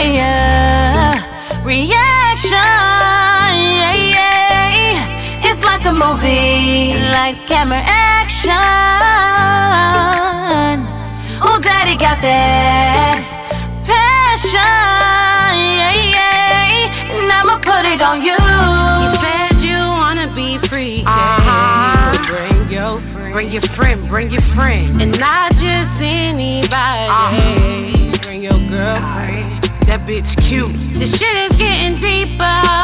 Me a reaction. Yeah, yeah. It's like a movie, like camera action. Oh, daddy got that passion. Yeah, yeah. And I'ma put it on you. You said you wanna be free. Uh-huh. Bring your friend. Bring your friend. Bring your friend. And not just anybody. Bring your girlfriend. Bitch cute. This shit is getting deeper,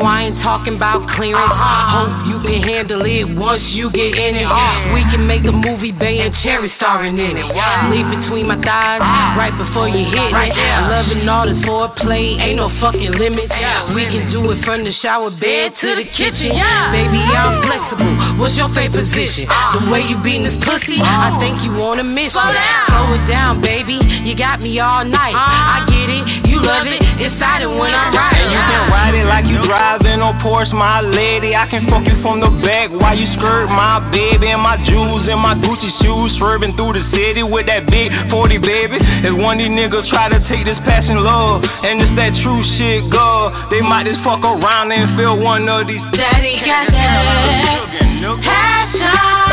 I ain't talking about clearance. Hope you can handle it once you get in it. Ah, we can make a movie, Bay and Cherry starring in it. Leave between my thighs, right before you hit it. Loving all this foreplay, ain't no fucking limits. We can do it from the shower bed to the kitchen. Baby, I'm flexible. What's your favorite position? The way you beating this pussy, I think you wanna miss me. Slow it down, baby. You got me all night. I get it, you love it. Excited when I'm riding. You can ride it like you driving on Porsche, my lady. I can fuck you from the back while you skirt my baby and my jewels and my Gucci shoes, swerving through the city with that big 40 baby. If one of these niggas try to take this passion love and it's that true shit, girl, they might just fuck around and feel one of these. Daddy got that passion.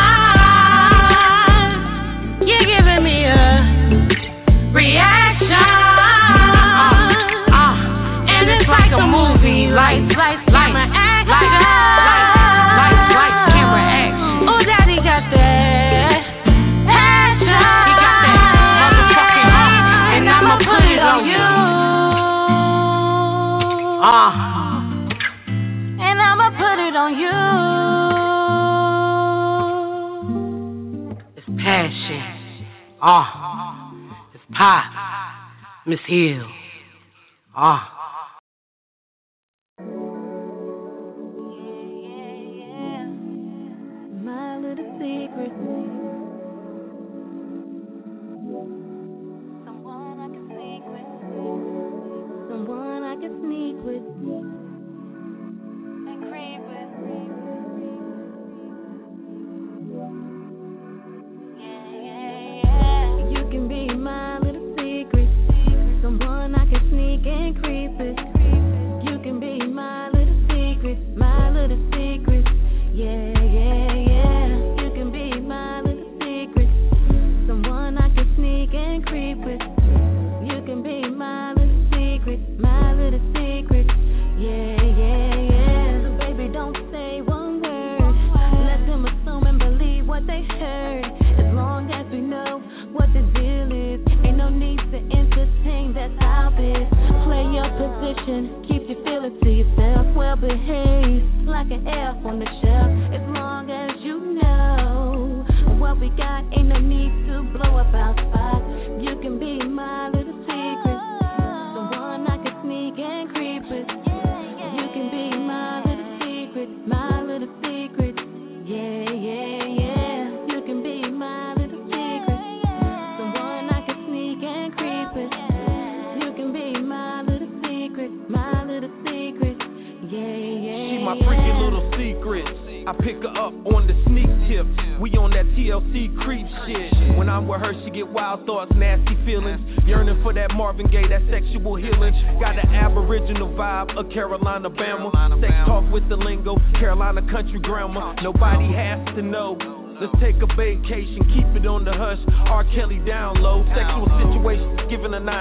Miss Hill.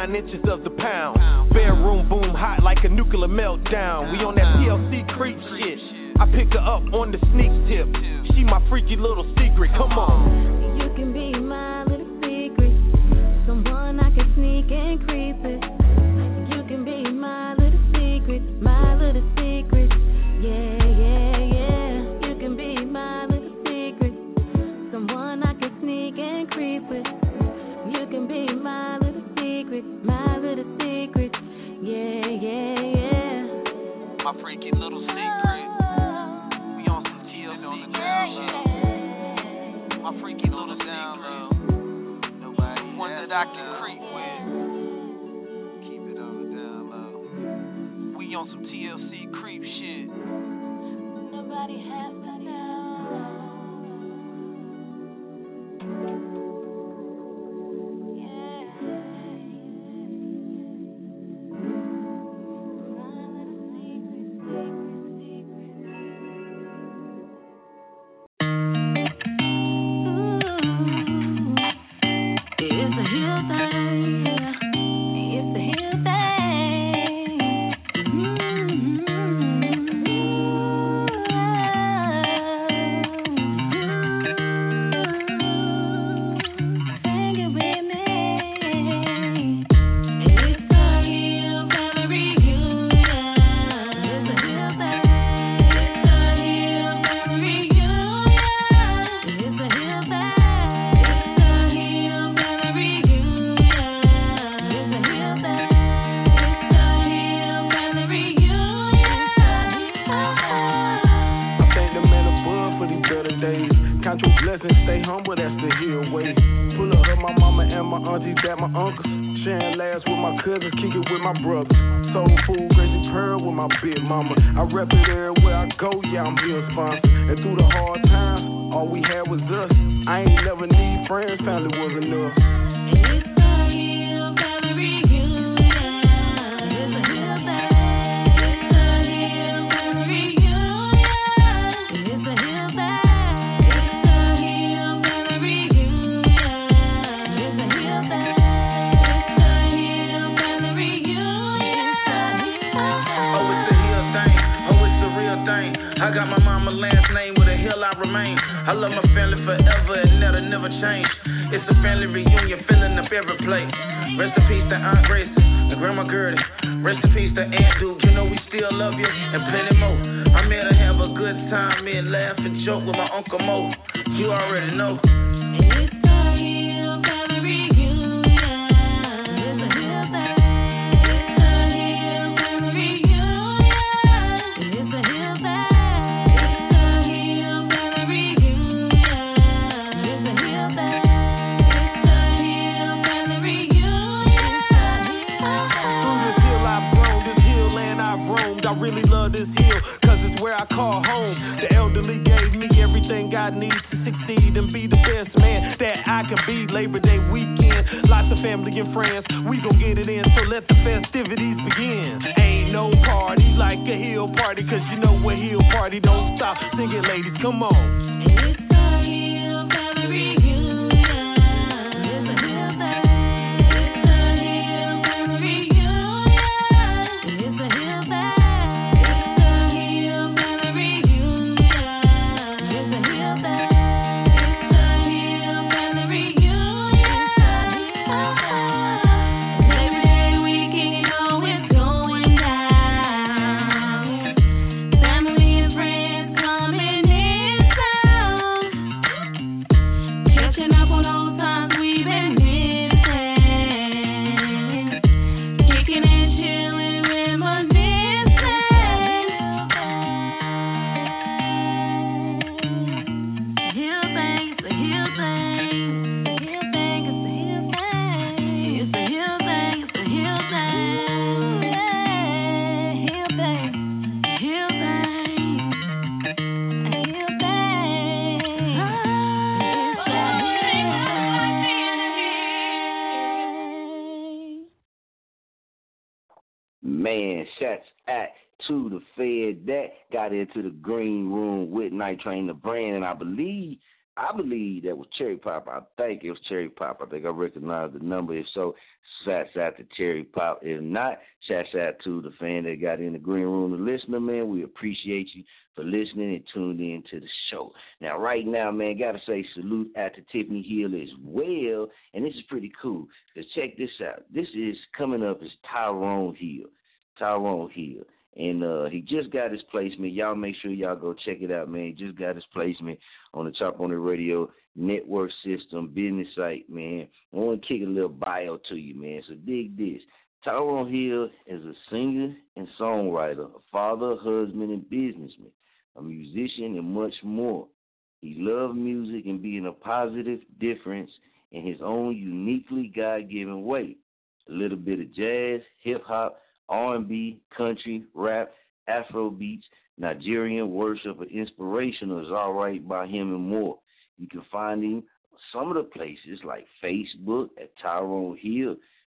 nine inches of the pound. Bedroom boom hot like a nuclear meltdown. We on that PLC creep shit. I pick her up on the sneak tip. She my freaky little G's at my uncle's. Sharing last with my cousins, kicking with my brothers. Soul food, crazy pearl with my big mama. I rep it everywhere I go, yeah, I'm here sponsor. And through the hard times, all we had was us. I ain't never need friends, family was enough. I love my family forever and that'll never change. It's a family reunion, filling up every plate. Rest in peace to Aunt Grace to Grandma Gertie. Rest in peace to Aunt Duke. You know we still love you and plenty more. I'm here to have a good time, and laugh and joke with my Uncle Mo. You already know. I need to succeed and be the best man that I can be. Labor Day weekend, lots of family and friends. We gon' get it in, so let the festivities begin. Ain't no party like a hill party, cause you know a hill party don't stop. Sing it, ladies, come on. Got into the green room with Night Train the brand, and I believe I believe that was Cherry Pop. I think it was Cherry Pop. I think I recognize the number. If so, shouts out to Cherry Pop. If not, shouts out to the fan that got in the green room, the listener, man. We appreciate you for listening and tuned in to the show. Now, right now, man, gotta say salute out to Tiffany Hill as well. And this is pretty cool. Cause check this out. This is coming up as Tyrone Hill. Tyrone Hill. And uh, he just got his placement. Y'all make sure y'all go check it out, man. He just got his placement on the Chop On It Radio network system business site, man. I want to kick a little bio to you, man. So dig this. Tyrone Hill is a singer and songwriter, a father, husband, and businessman, a musician, and much more. He loves music and being a positive difference in his own uniquely God-given way. A little bit of jazz, hip hop, R&B, country, rap, Afro beats, Nigerian worship, and inspirational is all right by him and more. You can find him some of the places like Facebook at Tyrone Hill,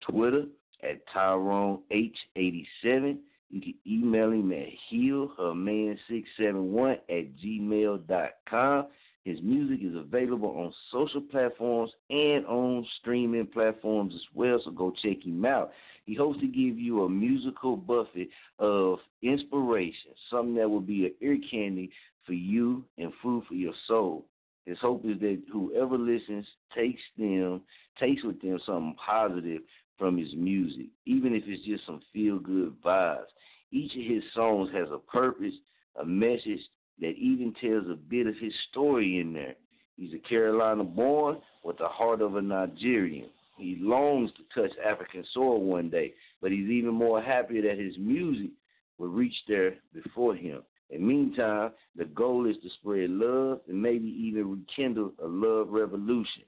Twitter at Tyrone H87. You can email him at healherman671 at gmail.com. His music is available on social platforms and on streaming platforms as well, so go check him out. He hopes to give you a musical buffet of inspiration, something that will be an ear candy for you and food for your soul. His hope is that whoever listens takes them, takes with them something positive from his music, even if it's just some feel good vibes. Each of his songs has a purpose, a message that even tells a bit of his story in there. He's a Carolina born with the heart of a Nigerian. He longs to touch African soil one day, but he's even more happy that his music will reach there before him. In the meantime, the goal is to spread love and maybe even rekindle a love revolution.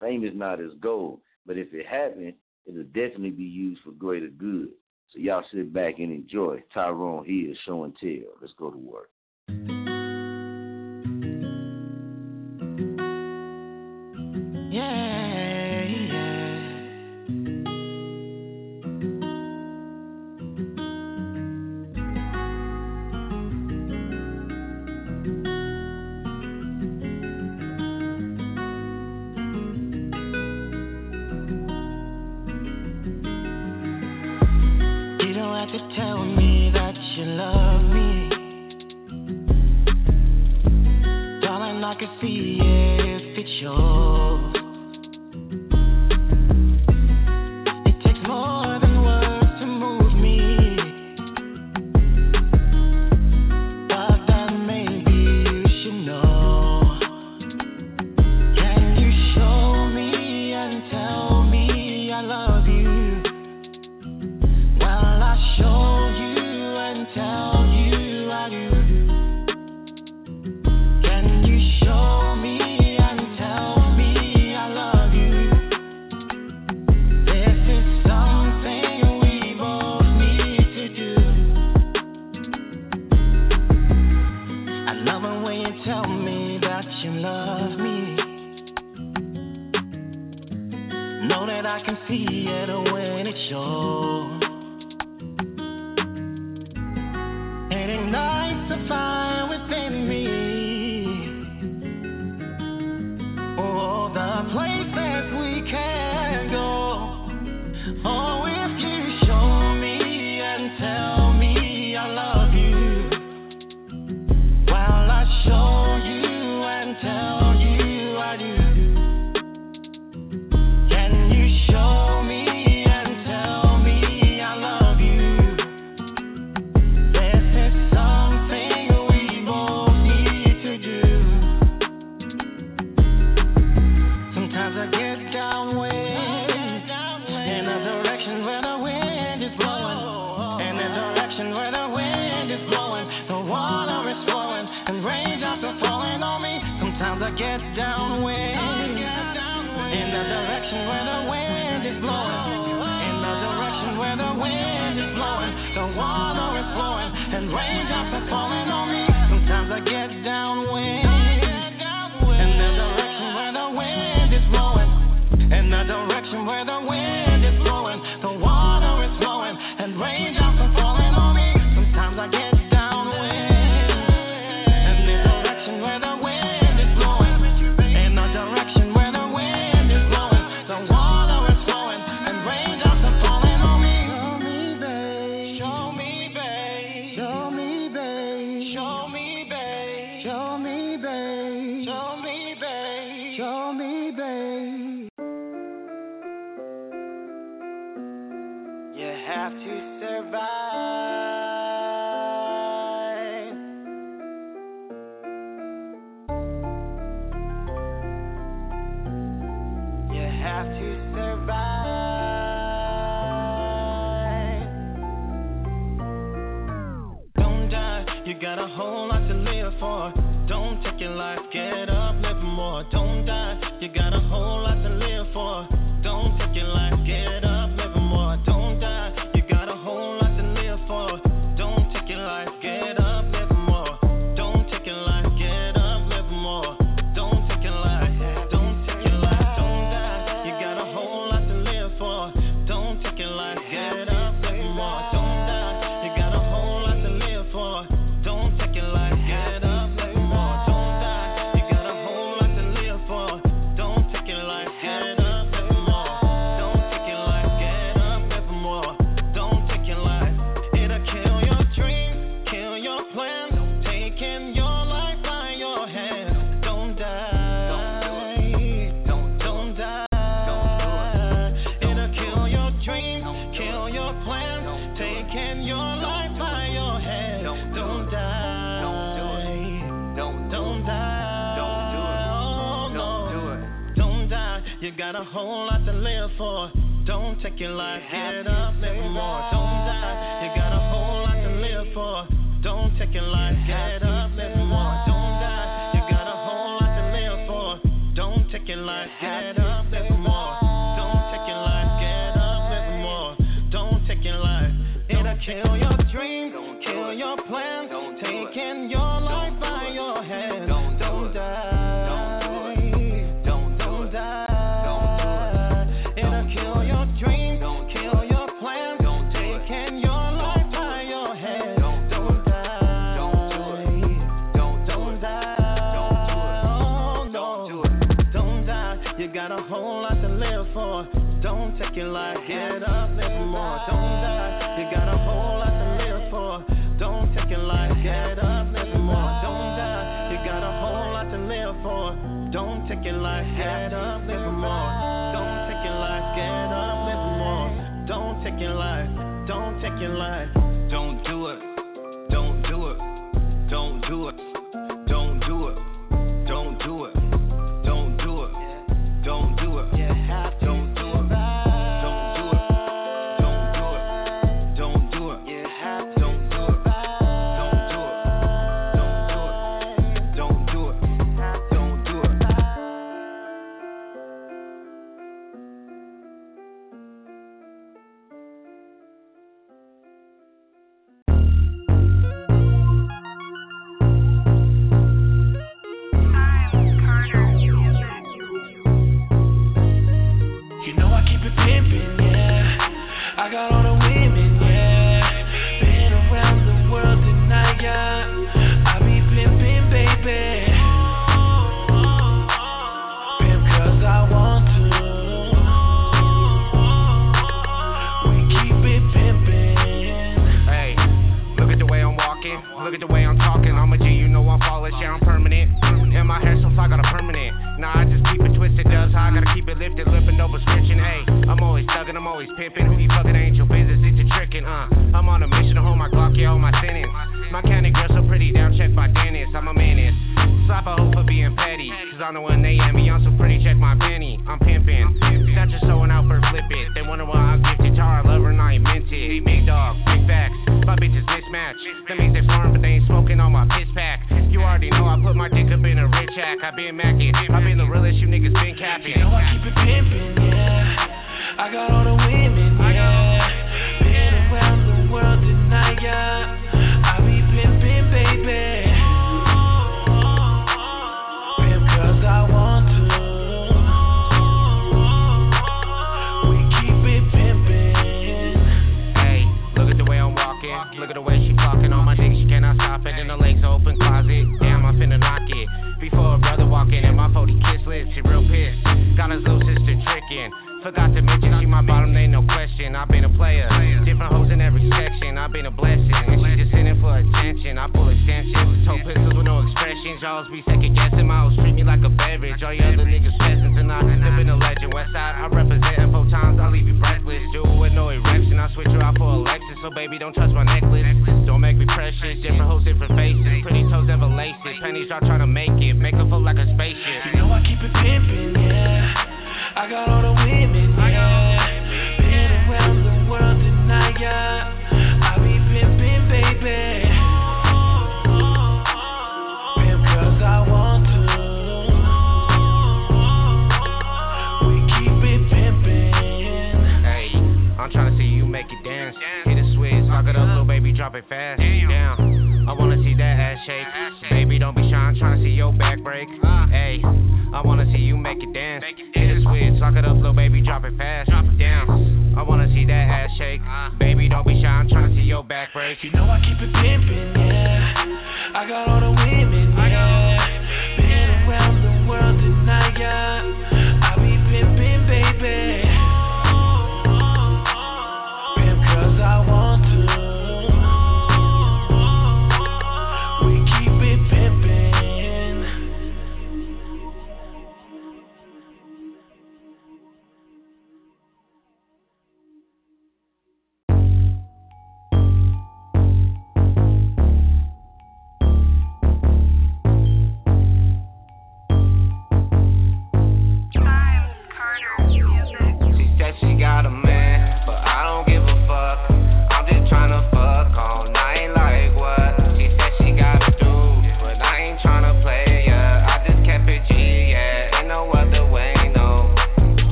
Fame is not his goal, but if it happens, it'll definitely be used for greater good. So y'all sit back and enjoy. Tyrone here, show and tell. Let's go to work.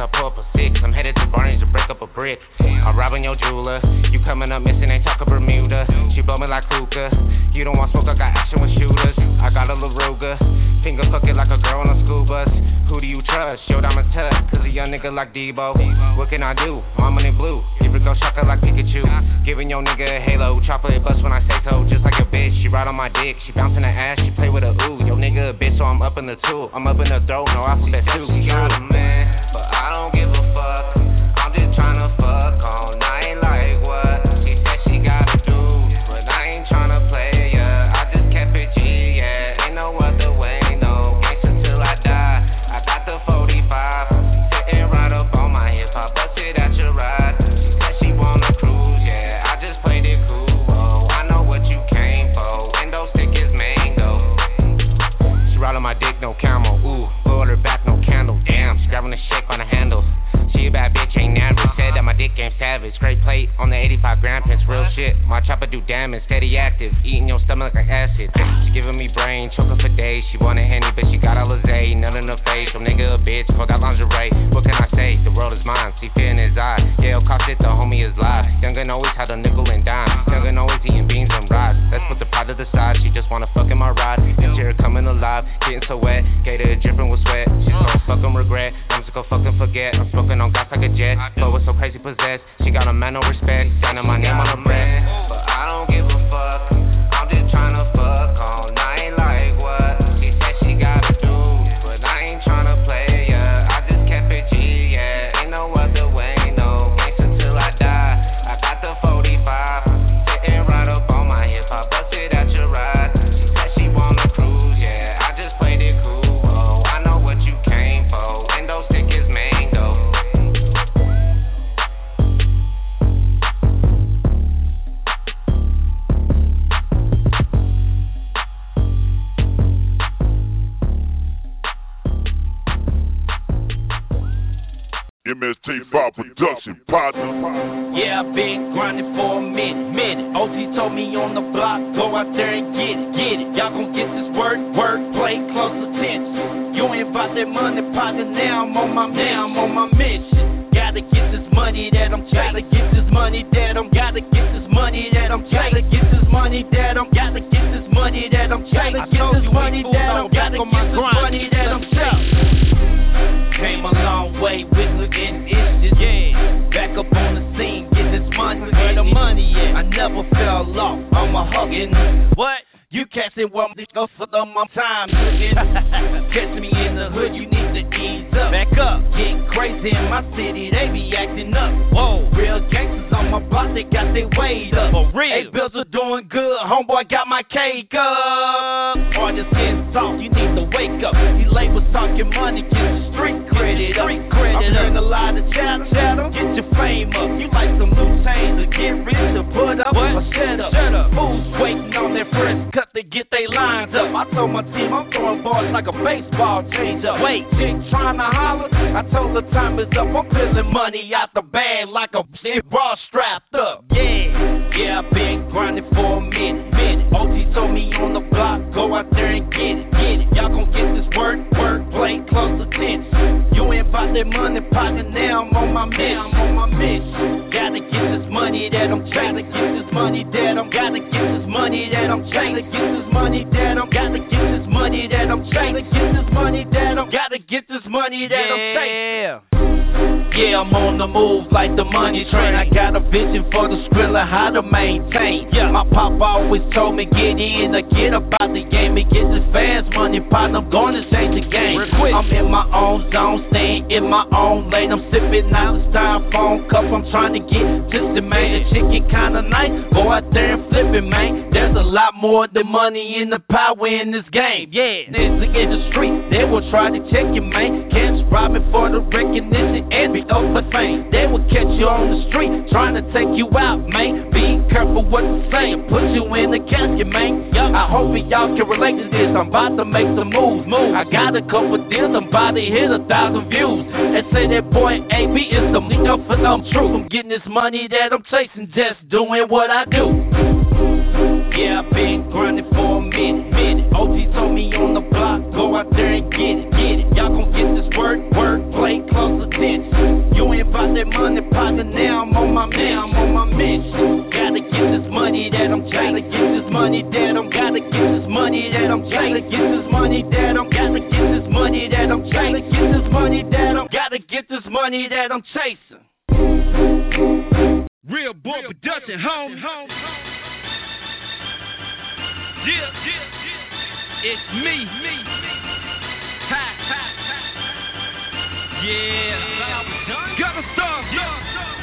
I pull up a six. I'm headed to Barney's to break up a brick. I'm robbing your jeweler. You coming up missing, ain't talking Bermuda. She blow me like hookah. You don't want smoke, I got action with shooters. I got a Laruga. Finger it like a girl on a school bus. Who do you trust? Yo, I'm a touch. Cause a young nigga like Debo. What can I do? I'm in blue. Give it go shocker like Pikachu. Giving your nigga a halo. Chopper it bust when I say so. Just like a bitch. She ride on my dick. She bouncing the ass. She play with a ooh. Yo, nigga a bitch, so I'm up in the two. I'm up in the throat. No alphabet soup. She got a man, but I don't give fuck all Said that my dick ain't savage. Great plate on the 85 gram pins, real shit. My chopper do damage, steady active. Eating your stomach like acid. She giving me brain, choking for days. She wanted Henny, but she got Alizé. None in her face, some nigga a bitch. Fuck that lingerie. What can I say? The world is mine. See fear in his eye. Yeah, it'll cost it, the homie is live. Youngin' always had a nickel and dime. Youngin' always eating beans and rice. Let's put the pot to the side. She just wanna fuck in my ride. Picture coming alive, getting so wet. Gator dripping with sweat. She's gonna fucking regret. I'm just gonna fucking forget. I'm smoking on gas like a jet. But was so crazy possessed. She got a man no respect. Signing my name on her breast. But I don't give a fuck. I'm just tryna fuck all night like what? She said she got MST5 production partner. Yeah, I've been grinding for a minute, minute. OT told me on the block, go out there and get it, get it. Y'all gon' get this work, work, play close attention. You ain't about that money, partner. Now I'm on my, now I'm on my mission. Gotta get this money that I'm gotta get this money that I'm gotta get this money that I'm gotta get this money that I'm gotta get this money that I'm gotta get this money that I'm gotta get this money that I'm Came a long way with the issues, yeah. Back up on the scene, get this money, where the money at. I never fell off, I'm a hugging. What? You catch it one go for the time looking. Catch me in the hood, you need ease up. Back up, get crazy in my city, they be acting up. Whoa, real gangsters on my block, they got their weight up. For real, hey, bills are doing good, homeboy got my cake up. Artists getting soft, you need to wake up. These labels talking money, get the street credit up. Street credit I'm hearing a lot of chatter, chatter, get your fame up. You like some loose change to get rich to put up what? or shut up. Shut up. Fools waiting on their first cut to get their lines up. I told my team I'm throwing balls like a baseball change up. Wait, trying to holler? I told her time is up. I'm pulling money out the bag like a shit bra strapped up. Yeah, yeah, I've been grinding for a minute, minute. OT told me on the block, go out there and get it, get it. Y'all gon' get this work, work, play close attention. You ain't about that money pocket now. I'm on my mission. I'm on my mission. Gotta get this money that I'm trying to get this money that I'm gotta get this money that I'm trying to get money that I'm on the move like the money train. I got a vision for the skrilla, how to maintain. Yeah, my pop always told me get in or get about the game and get this fast money pot. I'm gonna change the game. I'm in my own zone, staying in my own lane. I'm sipping out the styrofoam cup. I'm trying to get just the man. The chicken kinda nice. Go out there and flip it, man. There's a lot more than money in the power in this game. Yeah, niggas in the street, they will try to check you, man. Can't rob me for the recognition and be over fame. They will catch you on the street trying to take you out, man. Be careful what you say, put you in the casket, man. I hope y'all can relate to this. I'm about to make some moves, move. I got a couple deals, I'm about to hit a thousand views. And say that boy AB is the nigga for them truth. I'm getting this money that I'm chasing, just doing what I do. Yeah, I've been grinding for a minute, minute. OG told me on the block, go out there and get it, get it. Y'all gon' get this work, work, play close attention. You ain't about that money, partner, now I'm on my man, I'm on my mission. Gotta get this money that I'm trying to get this money that I'm gotta get this money that I'm trying to get this money that I'm gotta get this money that I'm trying to get this money that I'm gotta get this money that I'm chasing. Real boy production, home. Yeah, it's me, me. Ha, ha, ha. Yeah, gotta start.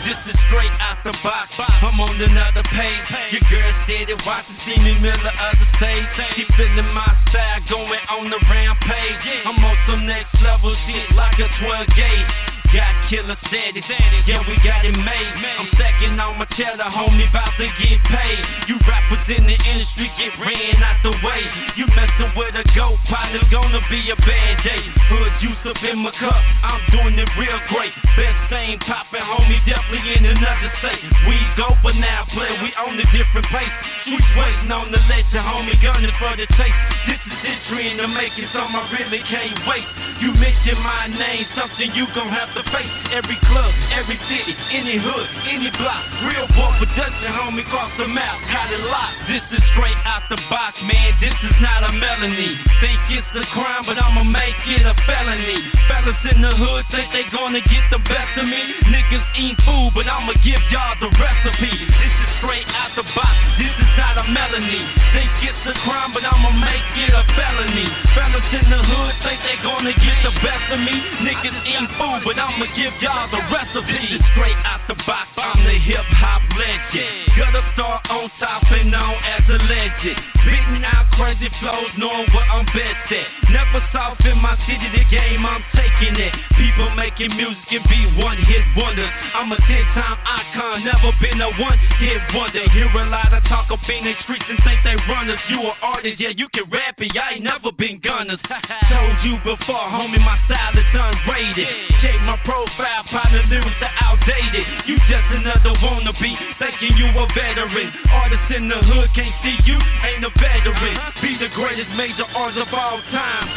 This is straight out the box. I'm on another page. Your girl steady watching, see me middle of the stage. She feeling my style, going on the rampage. I'm on some next level shit like a 12 gauge. Got killer status, yeah, we got it made. I'm stacking on my cheddar, homie, about to get paid. You rappers in the industry get ran out the way. You messing with a goat, partner, gonna be a bad day. Hood juice up in my cup, I'm doing it real great. Best thing poppin', homie, definitely in another state. We go, but now play, we on a different pace. Switch waiting on the legend, homie, gunning for the taste. This is history in the making, so I really can't wait. You mention my name, something you gon' have to face. Every club, every city, any hood, any block. Real boy production, homie, cross the map, got it locked. This is straight out the box, man. This is not a melody. Think it's a crime, but I'ma make it a felony. Fellas in the hood think they gonna get the best of me. Niggas eat food, but I'ma give y'all the recipe. This is straight out the box. This is not a melody. Think it's a crime, but I'ma make it a felony. Fellas in the hood think they gonna get the best of me. Niggas eat food, but I'ma give y'all the recipe. Straight out the box. I'm the hip hop legend. Gutter star on top and known as a legend. Spitting out crazy flows, knowing where I'm best at. Never soft in my city, the game I'm taking it. People making music and be one hit wonders. I'm a 10 time icon, never been a one hit wonder. Hear a lot of talk up in the streets and think they runners. You an artist, yeah, you can rap it, I ain't never been gunners. Told you before, homie, my style is unrated. Check my profile, partner lyrics are outdated. You just another wannabe, thinking you a veteran. Artists in the hood can't see you, ain't a veteran. Be the greatest major artist of all time.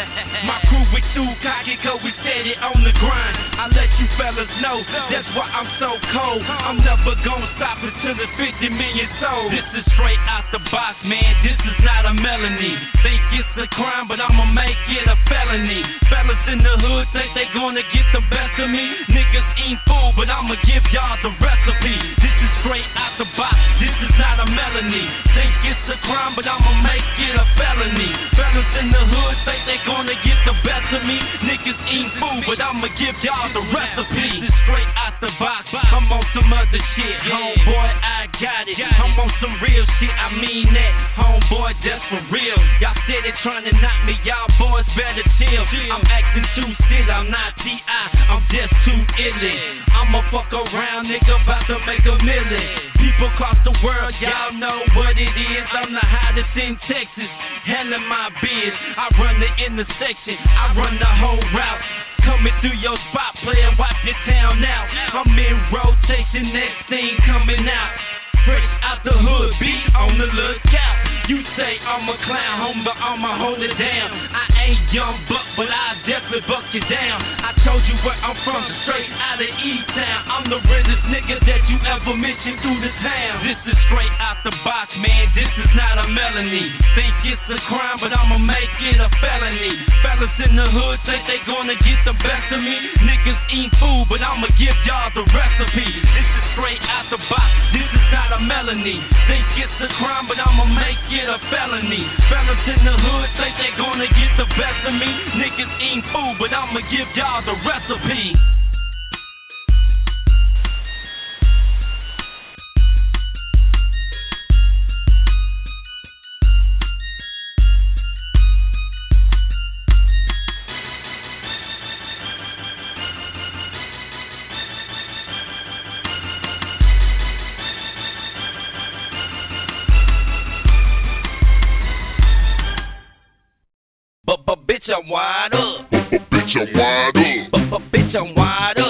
My crew we too cocky, cause we steady on the grind. I let you fellas know, that's why I'm so cold. I'm never gonna stop until it's 50 million sold. This is straight out the box, man. This is not a melody. Think it's a crime, but I'ma make it a felony. Fellas in the hood think they gonna get the best of me. Niggas eat food, but I'ma give y'all the recipe. This is straight out the box. This is not a melody. Think it's a crime, but I'ma make it a felony. Fellas in the hood think they gonna get the best of me. Niggas eat food, but I'ma give y'all the recipe. This is straight out the box. I'm on some other shit. Homeboy, I got it. I'm on some real shit. I mean that. Homeboy, that's for real. Y'all steady trying to knock me. Y'all boys better chill. I'm acting too still. I'm not T.I. I'm just too illin'. I'ma fuck around, nigga, about to make a million. People across the world, y'all know what it is. I'm the hottest in Texas, hell handling my biz. I run the intersection, I run the whole route. Coming through your spot, player, watch your town out. I'm in rotation, next thing coming out. Fresh out the hood, beat on the lookout. You say I'm a clown, home, but I'ma hold it down. I ain't young buck, but I definitely buck you down. I told you where I'm from, straight out of E-Town. I'm the realest nigga that you ever mentioned through the town. This is straight out the box, man. This is not a melody. Think it's a crime, but I'ma make it a felony. Fellas in the hood think they gonna get the best of me. Niggas eat food, but I'ma give y'all the recipe. This is straight out the box. This is not a melody. Think it's a crime, but I'ma make it get a felony. Felons in the hood think they gonna get the best of me. Niggas eating food, but I'ma give y'all the recipe. bitch, I'm wide up. bitch, I'm wide up. Bitch, I'm wide up.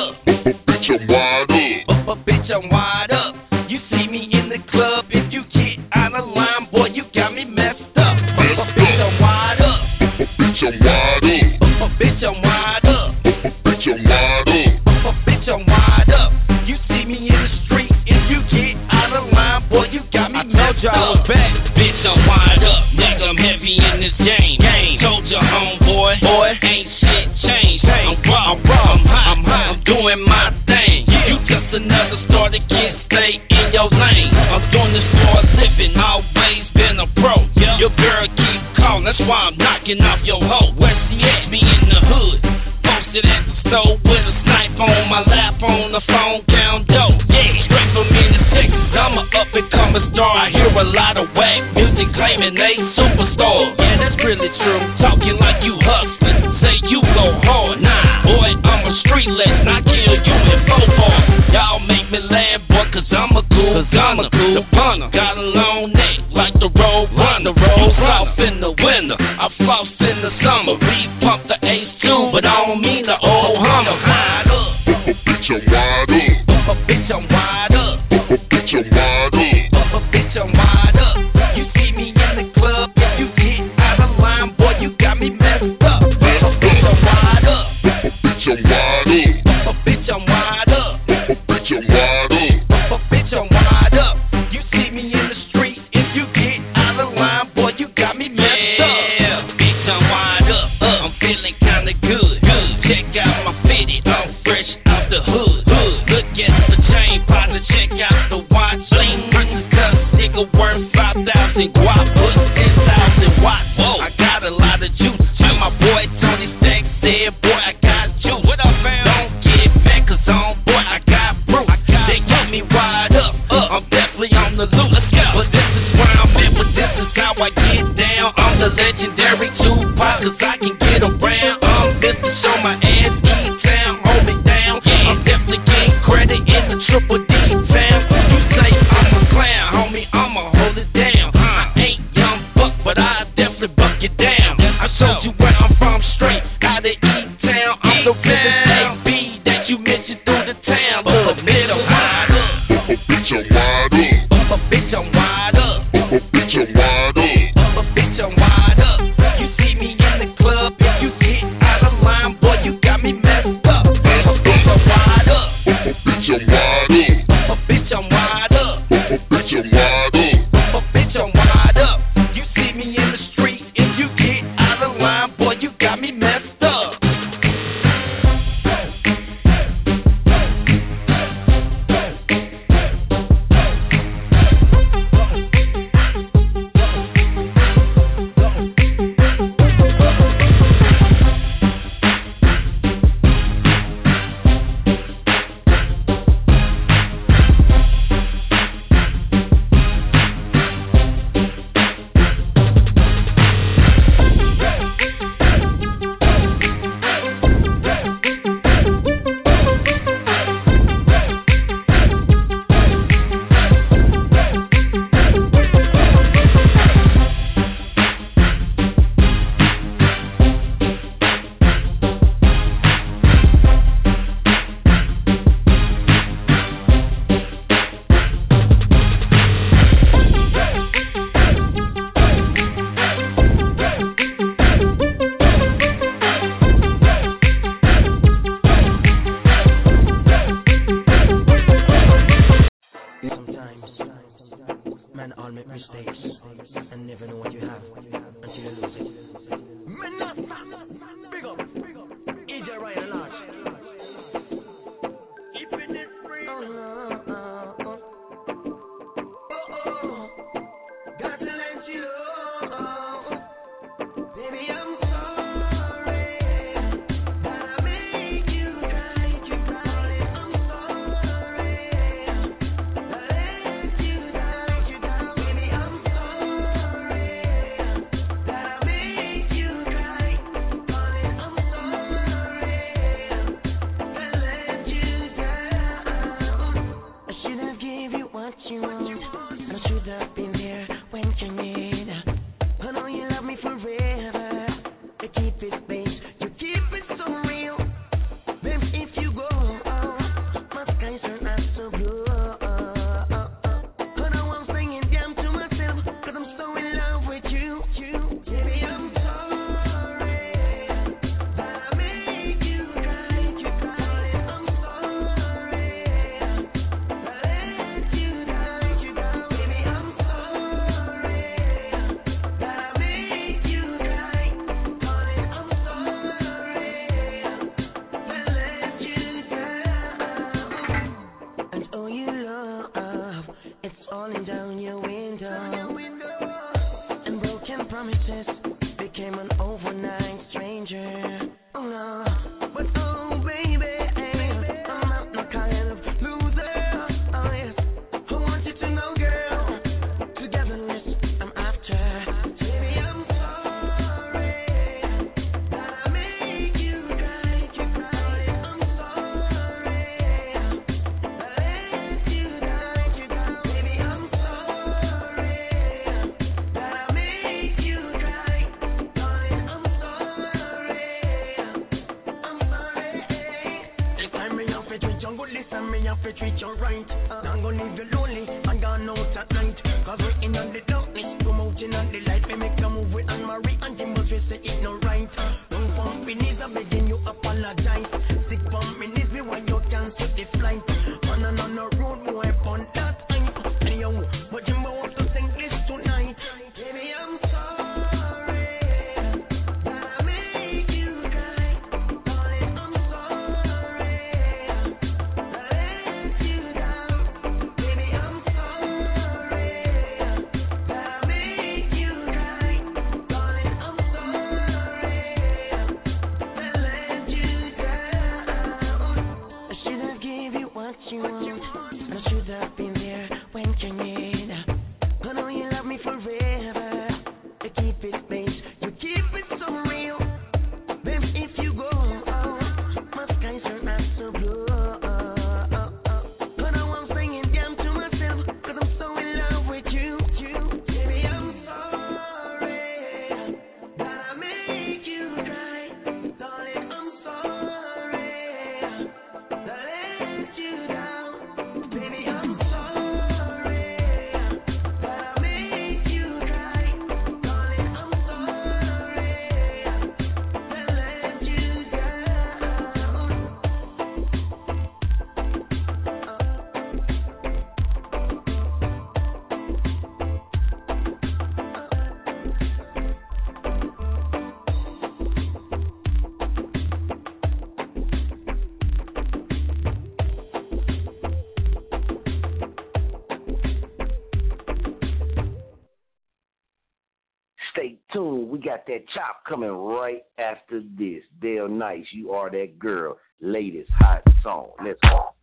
That chop coming right after this. Dale Nice, you are that girl. Latest hot song. Let's go.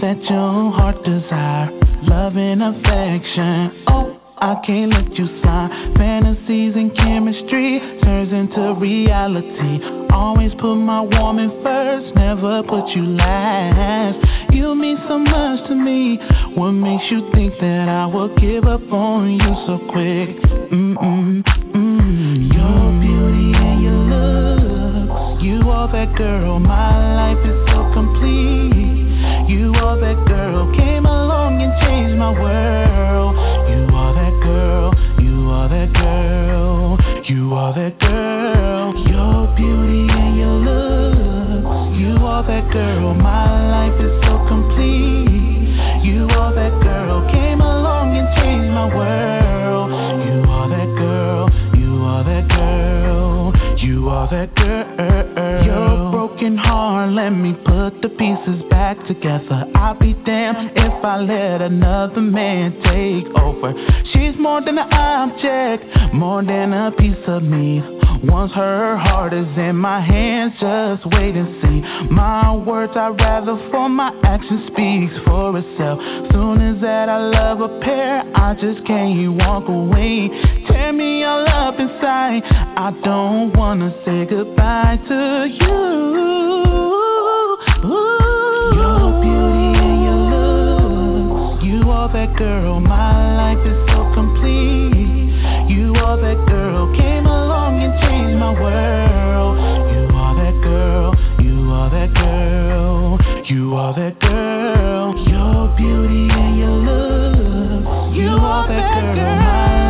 That your heart desire. Love and affection. Oh, I can't let you slide. Fantasies and chemistry turns into reality. Always put my woman first, never put you last. You mean so much to me. What makes you think that I will give up on you so quick? Mm-mm, mm. Your beauty and your looks. You are that girl. My life is so complete. You are that girl. Came along and changed my world. You are that girl. You are that girl. You are that girl. Your beauty and your looks. You are that girl. My life is so complete. You are that girl. Came along and changed my world. You are that girl. You are that girl. You are that. Let me put the pieces back together. I'll be damned if I let another man take over. She's more than an object, more than a piece of me. Once her heart is in my hands, just wait and see. My words I rather for my action speaks for itself. Soon as that I love a pair, I just can't walk away. Tear me all up inside. I don't wanna say goodbye to you. That girl. My life is so complete. You are that girl came along and changed my world You are that girl you are that girl You are that girl your beauty and your love You are that girl.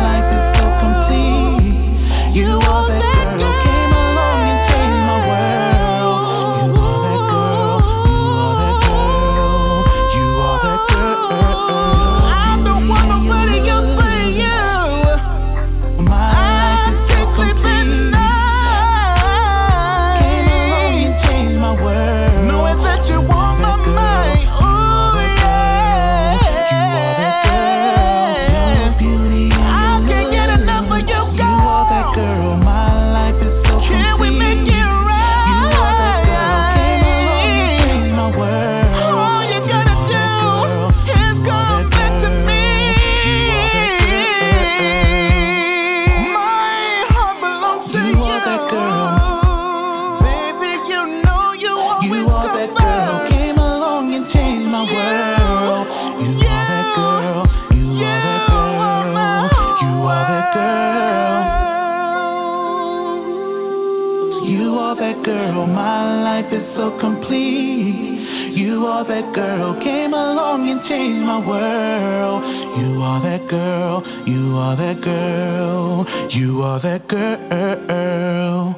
Life is so complete. You are that girl, came along and changed my world. You are that girl, you are that girl, you are that girl.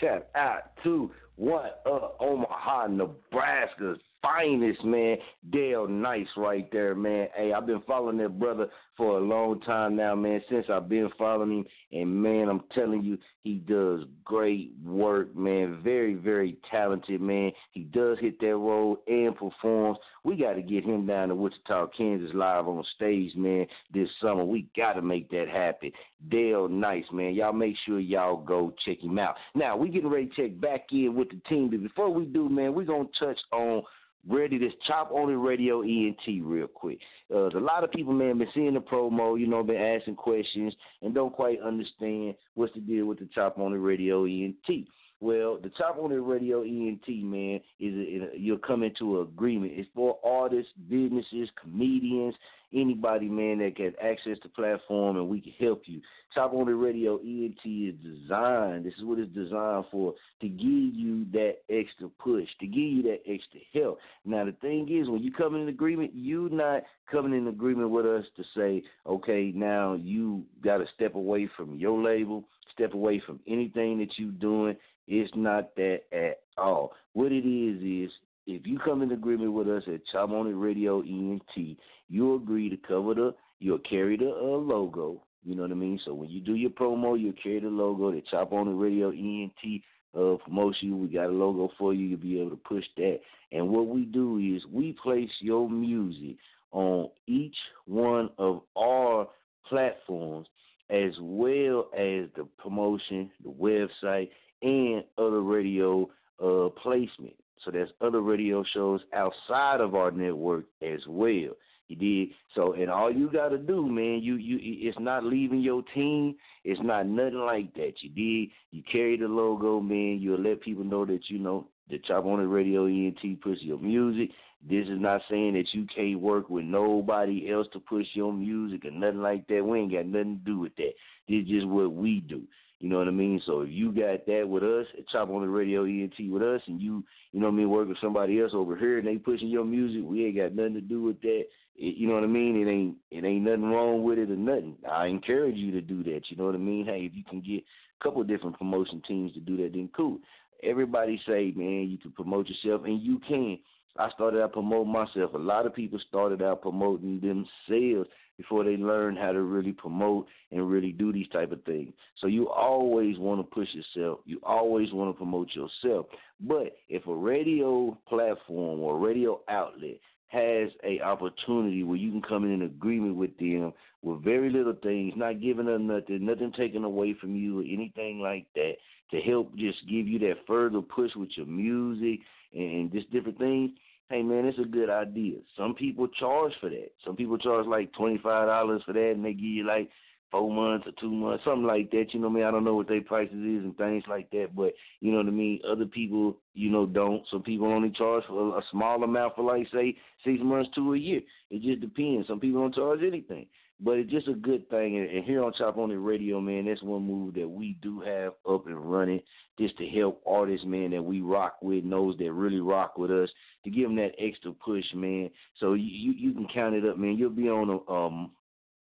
Shout out to what up, Omaha, Nebraska's finest, man. Dale Nice right there, man. Hey, I've been following that brother for a long time now, man, since I've been following him. And man, I'm telling you, he does great work, man. Very, very talented, man. He does hit that road and performs. We got to get him down to Wichita, Kansas live on stage, man, this summer. We got to make that happen. Dale Nice, man. Y'all make sure y'all go check him out. Now, we getting ready to check back in with the team. But before we do, man, we're going to touch on ready this chop on the radio ENT real quick. Uh, a lot of people, man, been seeing the promo, you know, been asking questions and don't quite understand what's the deal with the chop on the radio ENT. Well, the Chop on the Radio ENT, man, is a, you'll come into an agreement. It's for artists, businesses, comedians, anybody, man, that can access the platform and we can help you. Chop on the Radio ENT is designed, this is what it's designed for, to give you that extra push, to give you that extra help. Now, the thing is, when you come in an agreement, you're not coming in agreement with us to say, okay, now you got to step away from your label, step away from anything that you're doing. It's not that at all. What it is is if you come in agreement with us at Chop On It Radio ENT, you agree to cover the, you'll carry the uh, logo. You know what I mean? So when you do your promo, you'll carry the logo. The Chop On the Radio ENT uh, promotion. We got a logo for you. You'll be able to push that. And what we do is we place your music on each one of our platforms as well as the promotion, the website, and other radio uh, placement. So there's other radio shows outside of our network as well. You did so, and all you got to do, man, you you it's not leaving your team. It's not nothing like that. You did. You carry the logo, man. You'll let people know that you know the Chop on the Radio ENT push your music. This is not saying that you can't work with nobody else to push your music or nothing like that. We ain't got nothing to do with that. This is just what we do. You know what I mean? So if you got that with us, Chop on the Radio ENT with us, and you, you know what I mean, work with somebody else over here and they pushing your music, we ain't got nothing to do with that. It, you know what I mean? It ain't it ain't nothing wrong with it or nothing. I encourage you to do that. You know what I mean? Hey, if you can get a couple different promotion teams to do that, then cool. Everybody say, man, you can promote yourself, and you can. I started out promoting myself. A lot of people started out promoting themselves before they learn how to really promote and really do these type of things. So you always want to push yourself. You always want to promote yourself. But if a radio platform or radio outlet has a opportunity where you can come in an agreement with them with very little things, not giving them nothing, nothing taken away from you or anything like that, to help just give you that further push with your music and just different things, hey man, it's a good idea. Some people charge for that. Some people charge like twenty five dollars for that, and they give you like four months or two months, something like that. You know what I mean? I don't know what their prices is and things like that, but you know what I mean. Other people, you know, don't. Some people only charge for a small amount for like say six months to a year. It just depends. Some people don't charge anything. But it's just a good thing. And here on Chop on the Radio, man, that's one move that we do have up and running just to help artists, man, that we rock with, knows that really rock with us, to give them that extra push, man. So you you, you can count it up, man. You'll be on a um,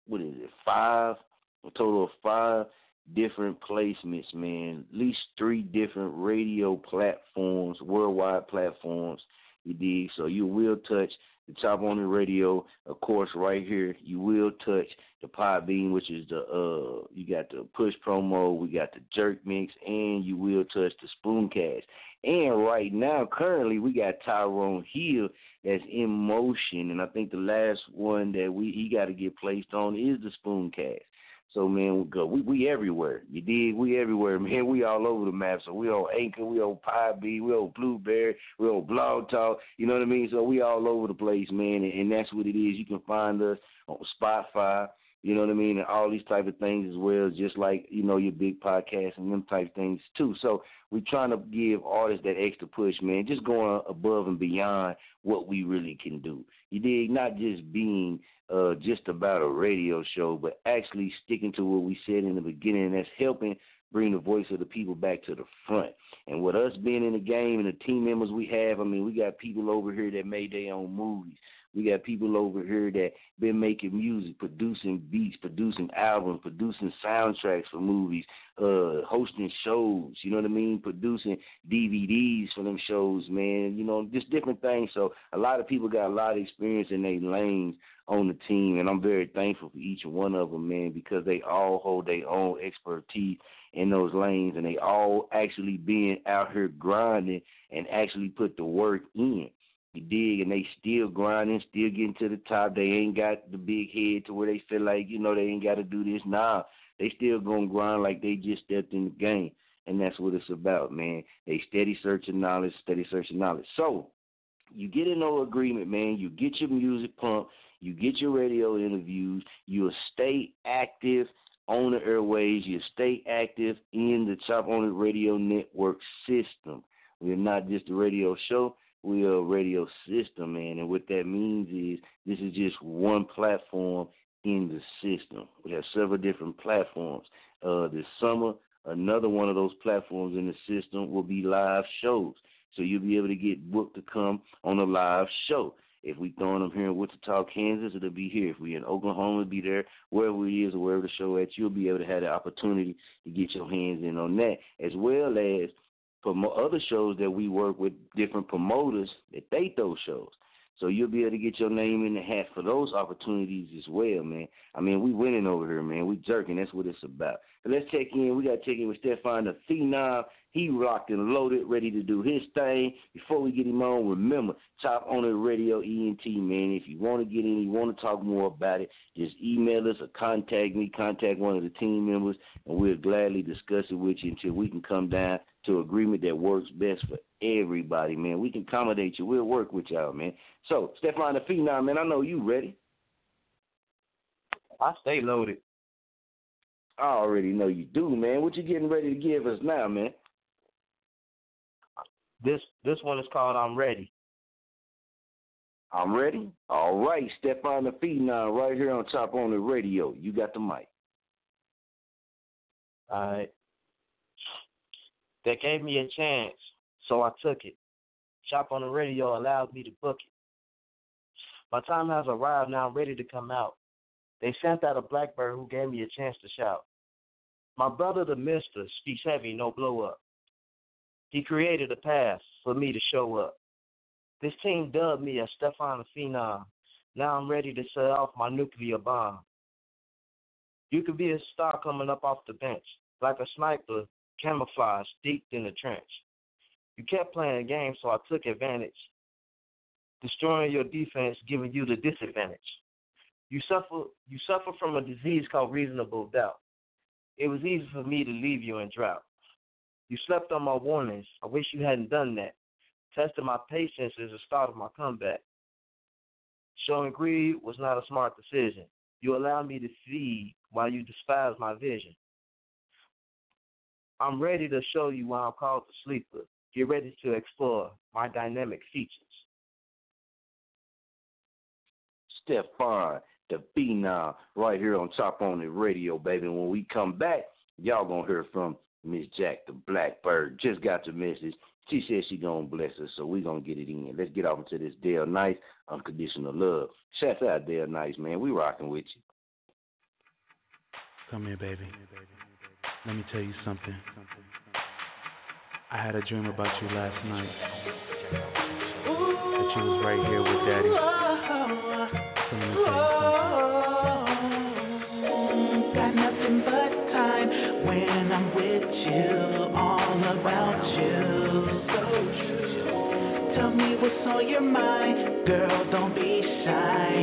what is it, five, a total of five different placements, man. At least three different radio platforms, worldwide platforms. You dig? So you will touch the Chop on the Radio, of course, right here. You will touch the Podbean, which is the uh, you got the push promo, we got the jerk mix, and you will touch the spoon Spooncast. And right now, currently, we got Tyrone Hill that's in motion, and I think the last one that we he got to get placed on is the spoon Spooncast. So man, we go. We we everywhere. You dig? We everywhere, man. We all over the map. So we on Anchor, we on Podbean, we on Blubrry, we on Blog Talk. You know what I mean? So we all over the place, man. And, and that's what it is. You can find us on Spotify. You know what I mean? And all these type of things as well, just like, you know, your big podcast and them type things too. So we're trying to give artists that extra push, man, just going above and beyond what we really can do. You dig? Not just being uh, just about a radio show, but actually sticking to what we said in the beginning, that's helping bring the voice of the people back to the front. And with us being in the game and the team members we have, I mean, we got people over here that made their own movies. We got people over here that been making music, producing beats, producing albums, producing soundtracks for movies, uh, hosting shows, you know what I mean? Producing DVDs for them shows, man. You know, just different things. So a lot of people got a lot of experience in their lanes on the team, and I'm very thankful for each one of them, man, because they all hold their own expertise in those lanes, and they all actually being out here grinding and actually put the work in. Dig, and they still grinding, still getting to the top. They ain't got the big head to where they feel like you know they ain't got to do this. Nah, they still gonna grind like they just stepped in the game, and that's what it's about, man. They steady search searching knowledge, steady search searching knowledge. So you get in no agreement, man. You get your music pumped, you get your radio interviews, you'll stay active on the airways, you stay active in the Chop On It Radio Network system. We're not just a radio show, we're a radio system, man. And what that means is this is just one platform in the system. We have several different platforms. Uh, this summer, another one of those platforms in the system will be live shows. So you'll be able to get booked to come on a live show. If we throwing them here in Wichita, Kansas, it'll be here. If we're in Oklahoma, it'll be there. Wherever it is or wherever the show at, you'll be able to have the opportunity to get your hands in on that, as well as for other shows that we work with different promoters that they throw shows. So you'll be able to get your name in the hat for those opportunities as well, man. I mean, we winning over here, man. We jerking. That's what it's about. But let's check in. We got to check in with Stefan the Phenom. He rocked and loaded, ready to do his thing. Before we get him on, remember, On It Radio ENT, man. If you want to get in, you want to talk more about it, just email us or contact me, contact one of the team members, and we'll gladly discuss it with you until we can come down to agreement that works best for everybody, man. We can accommodate you. We'll work with y'all, man. So, Stefan the Phenom, man, I know you ready. I stay loaded. I already know you do, man. What you getting ready to give us now, man? This this one is called I'm Ready. I'm ready. All right, Stefan the Phenom right here on Chop On the Radio. You got the mic. All right. They gave me a chance, so I took it. Chop on the radio allowed me to book it. My time has arrived now, I'm ready to come out. They sent out a blackbird who gave me a chance to shout. My brother, the mister, speaks heavy, no blow up. He created a path for me to show up. This team dubbed me as Stefan Phenom. Now I'm ready to set off my nuclear bomb. You could be a star coming up off the bench, like a sniper camouflaged deep in the trench. You kept playing games, so I took advantage, destroying your defense, giving you the disadvantage. You suffer you suffer from a disease called reasonable doubt. It was easy for me to leave you in drought. You slept on my warnings. I wish you hadn't done that. Testing my patience is the start of my comeback. Showing greed was not a smart decision. You allowed me to feed while you despised my vision. I'm ready to show you why I'm called the sleeper. Get ready to explore my dynamic features. Stefan, the Phenom, right here on Chop On the Radio, baby. When we come back, y'all gonna hear from Miss Jack the Blackbird. Just got the message. She said she gonna bless us, so we gonna get it in. Let's get off into this Dale Nice unconditional love. Shout out Dale Nice, man. We rocking with you. Come here, baby. Let me tell you something. I had a dream about you last night. That you was right here with Daddy. Me what's on your mind, girl. Don't be shy.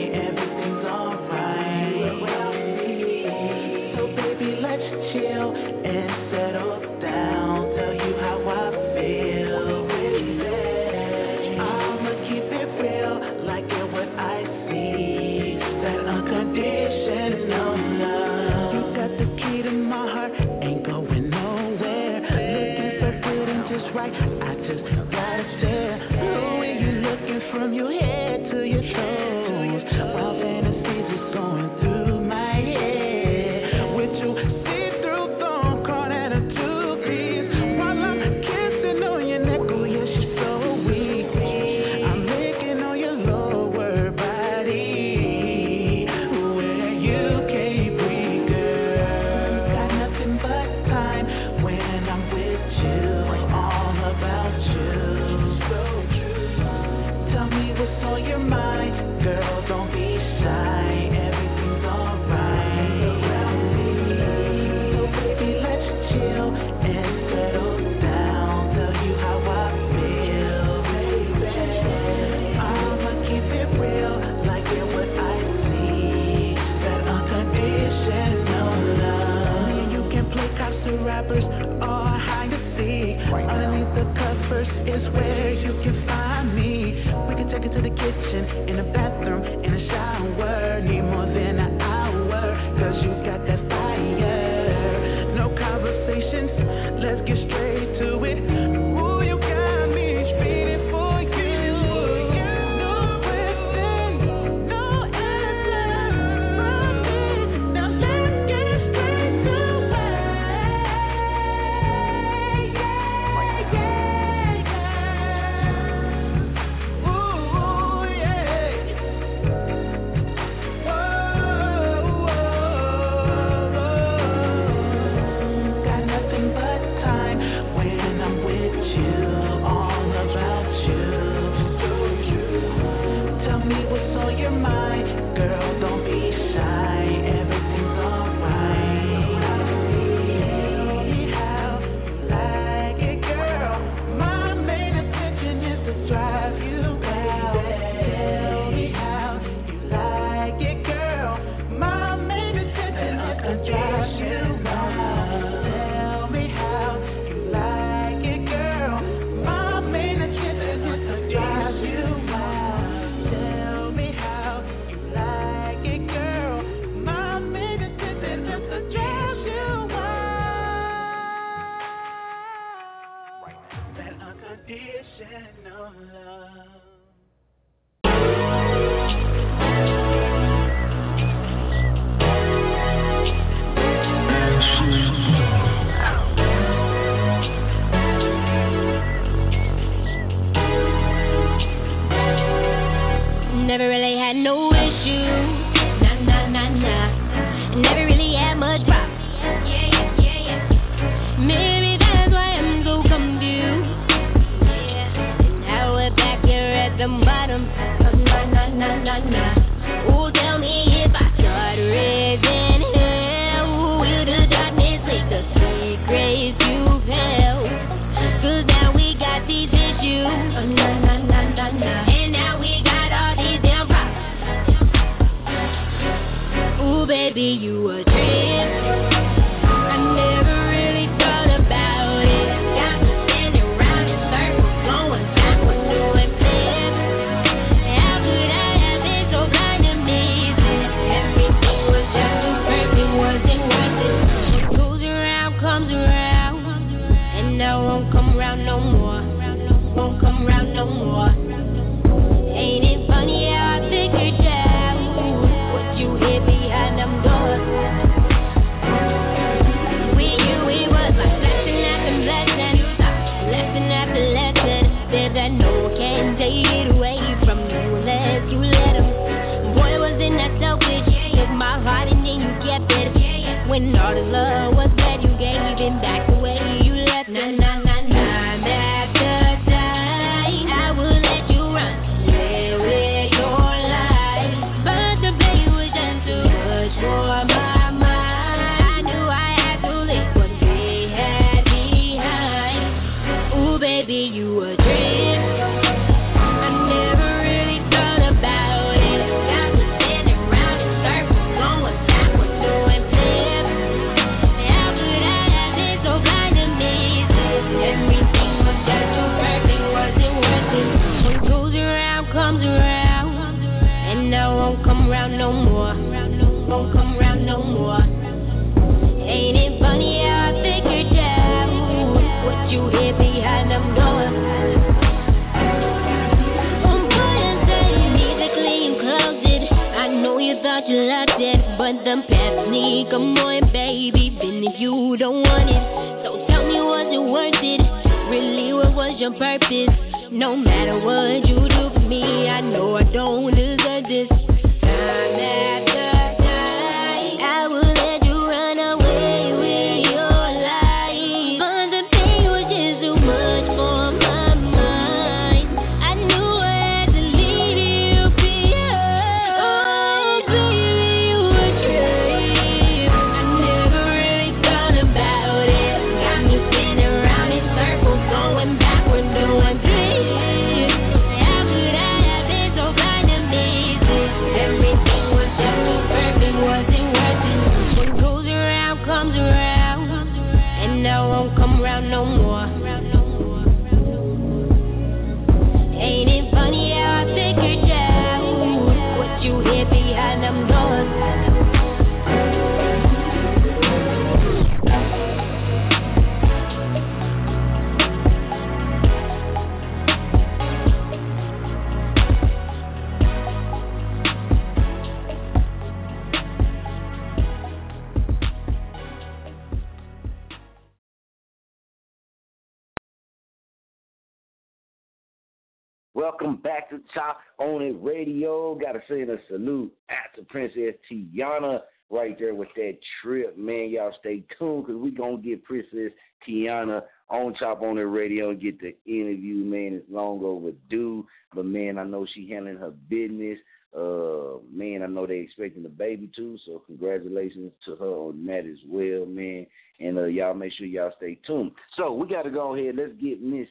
Welcome back to Chop On It Radio. Got to send a salute out to Princess Tiana right there with that trip, man. Y'all stay tuned because we to get Princess Tiana on Chop On It Radio and get the interview, man. It's long overdue, but man, I know she handling her business. Uh, man, I know they expecting the baby too, so congratulations to her on that as well, man. And uh, y'all make sure y'all stay tuned. So we got to go ahead. Let's get Miss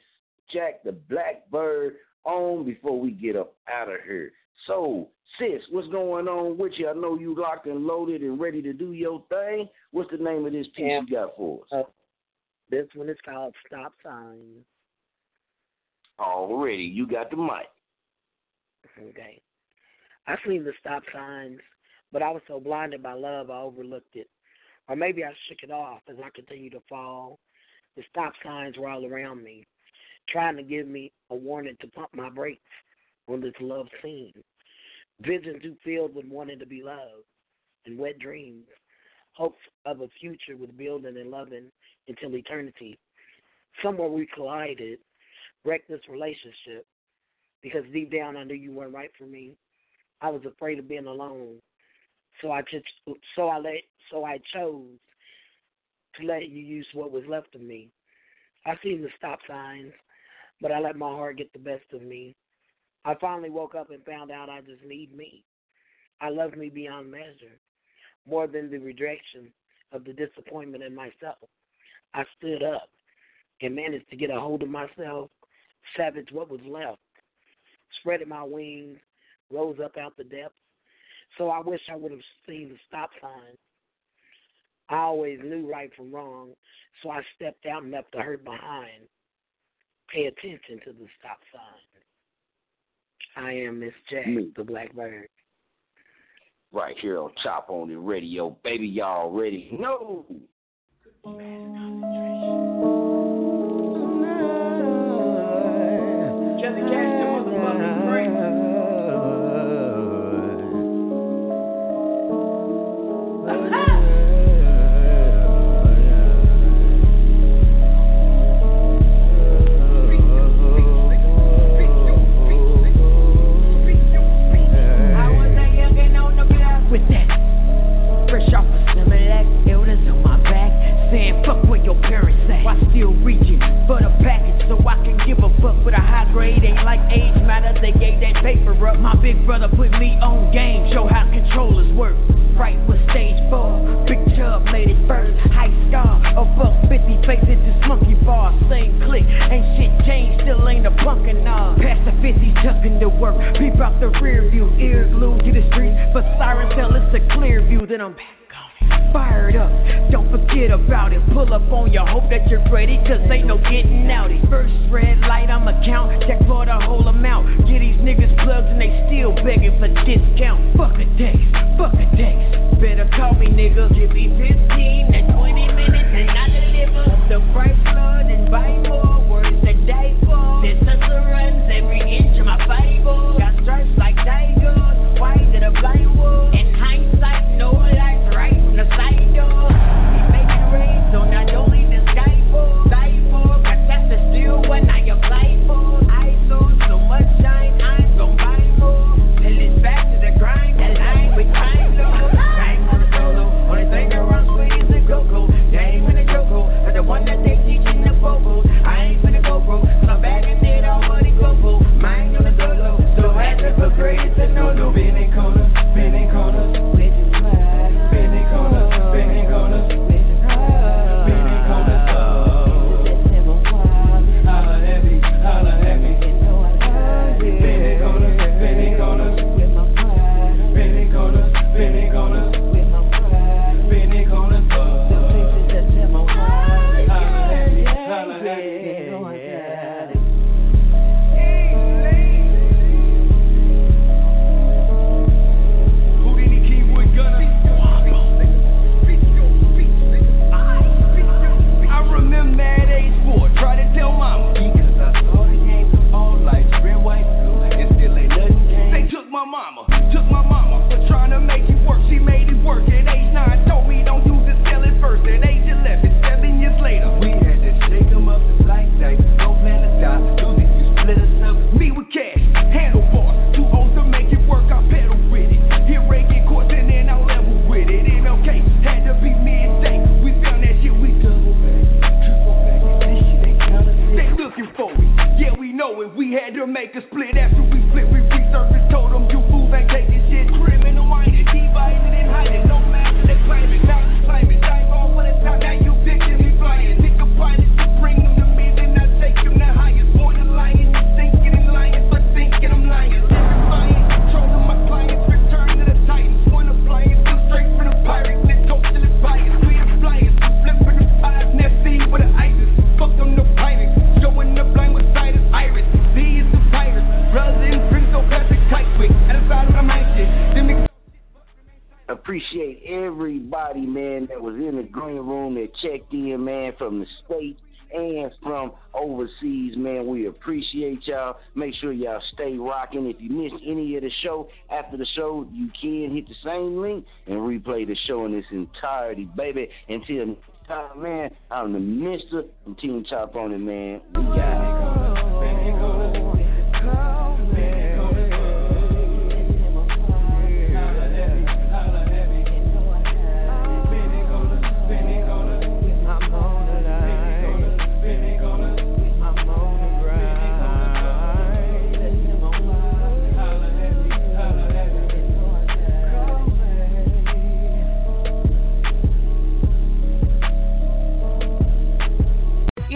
Jack the Blackbird on before we get up out of here. So, sis, what's going on with you? I know you locked and loaded and ready to do your thing. What's the name of this piece Yeah. you got for us? Uh, this one is called Stop Sign. Already, you got the mic. Okay. I seen the stop signs, but I was so blinded by love I overlooked it. Or maybe I shook it off as I continued to fall. The stop signs were all around me, trying to give me a warning to pump my brakes on this love scene. Visions too filled with wanting to be loved and wet dreams, hopes of a future with building and loving until eternity. Somewhere we collided, wrecked this relationship because deep down I knew you weren't right for me. I was afraid of being alone, so I just so I let so I chose to let you use what was left of me. I seen the stop signs, but I let my heart get the best of me. I finally woke up and found out I just need me. I love me beyond measure, more than the rejection of the disappointment in myself. I stood up and managed to get a hold of myself, savage what was left, spreading my wings, rose up out the depths. So I wish I would have seen the stop sign. I always knew right from wrong, so I stepped out and left the hurt behind. Pay attention to the stop sign. I am Miss Jack, Me. the Blackbird. Right here on Chop on the Radio. Baby, y'all ready? No. Matter, they gave that paper up. My big brother put me on game, show how controllers work. Right with stage four, big chub made it first. High star, a buck 50 faces this monkey bar. Same click, ain't shit changed, still ain't a punk and nah. Past the 50, tucking to work. Peep out the rear view, ear glued to the street. But sirens tell it's a clear view, then I'm back fired up. Don't forget about it. Pull up on you, hope that you're ready, cause ain't no getting out it. First red light, I'ma count, check for the whole amount. Get these niggas plugs and they still begging for discount. Fuck a days, fuck a days. Better call me, nigga. Give me 15 and 20 minutes and I deliver. The y'all. Make sure y'all stay rocking. If you missed any of the show, after the show, you can hit the same link and replay the show in its entirety, baby. Until next time, man, I'm the Mister from Team Chop on it, man. We got it.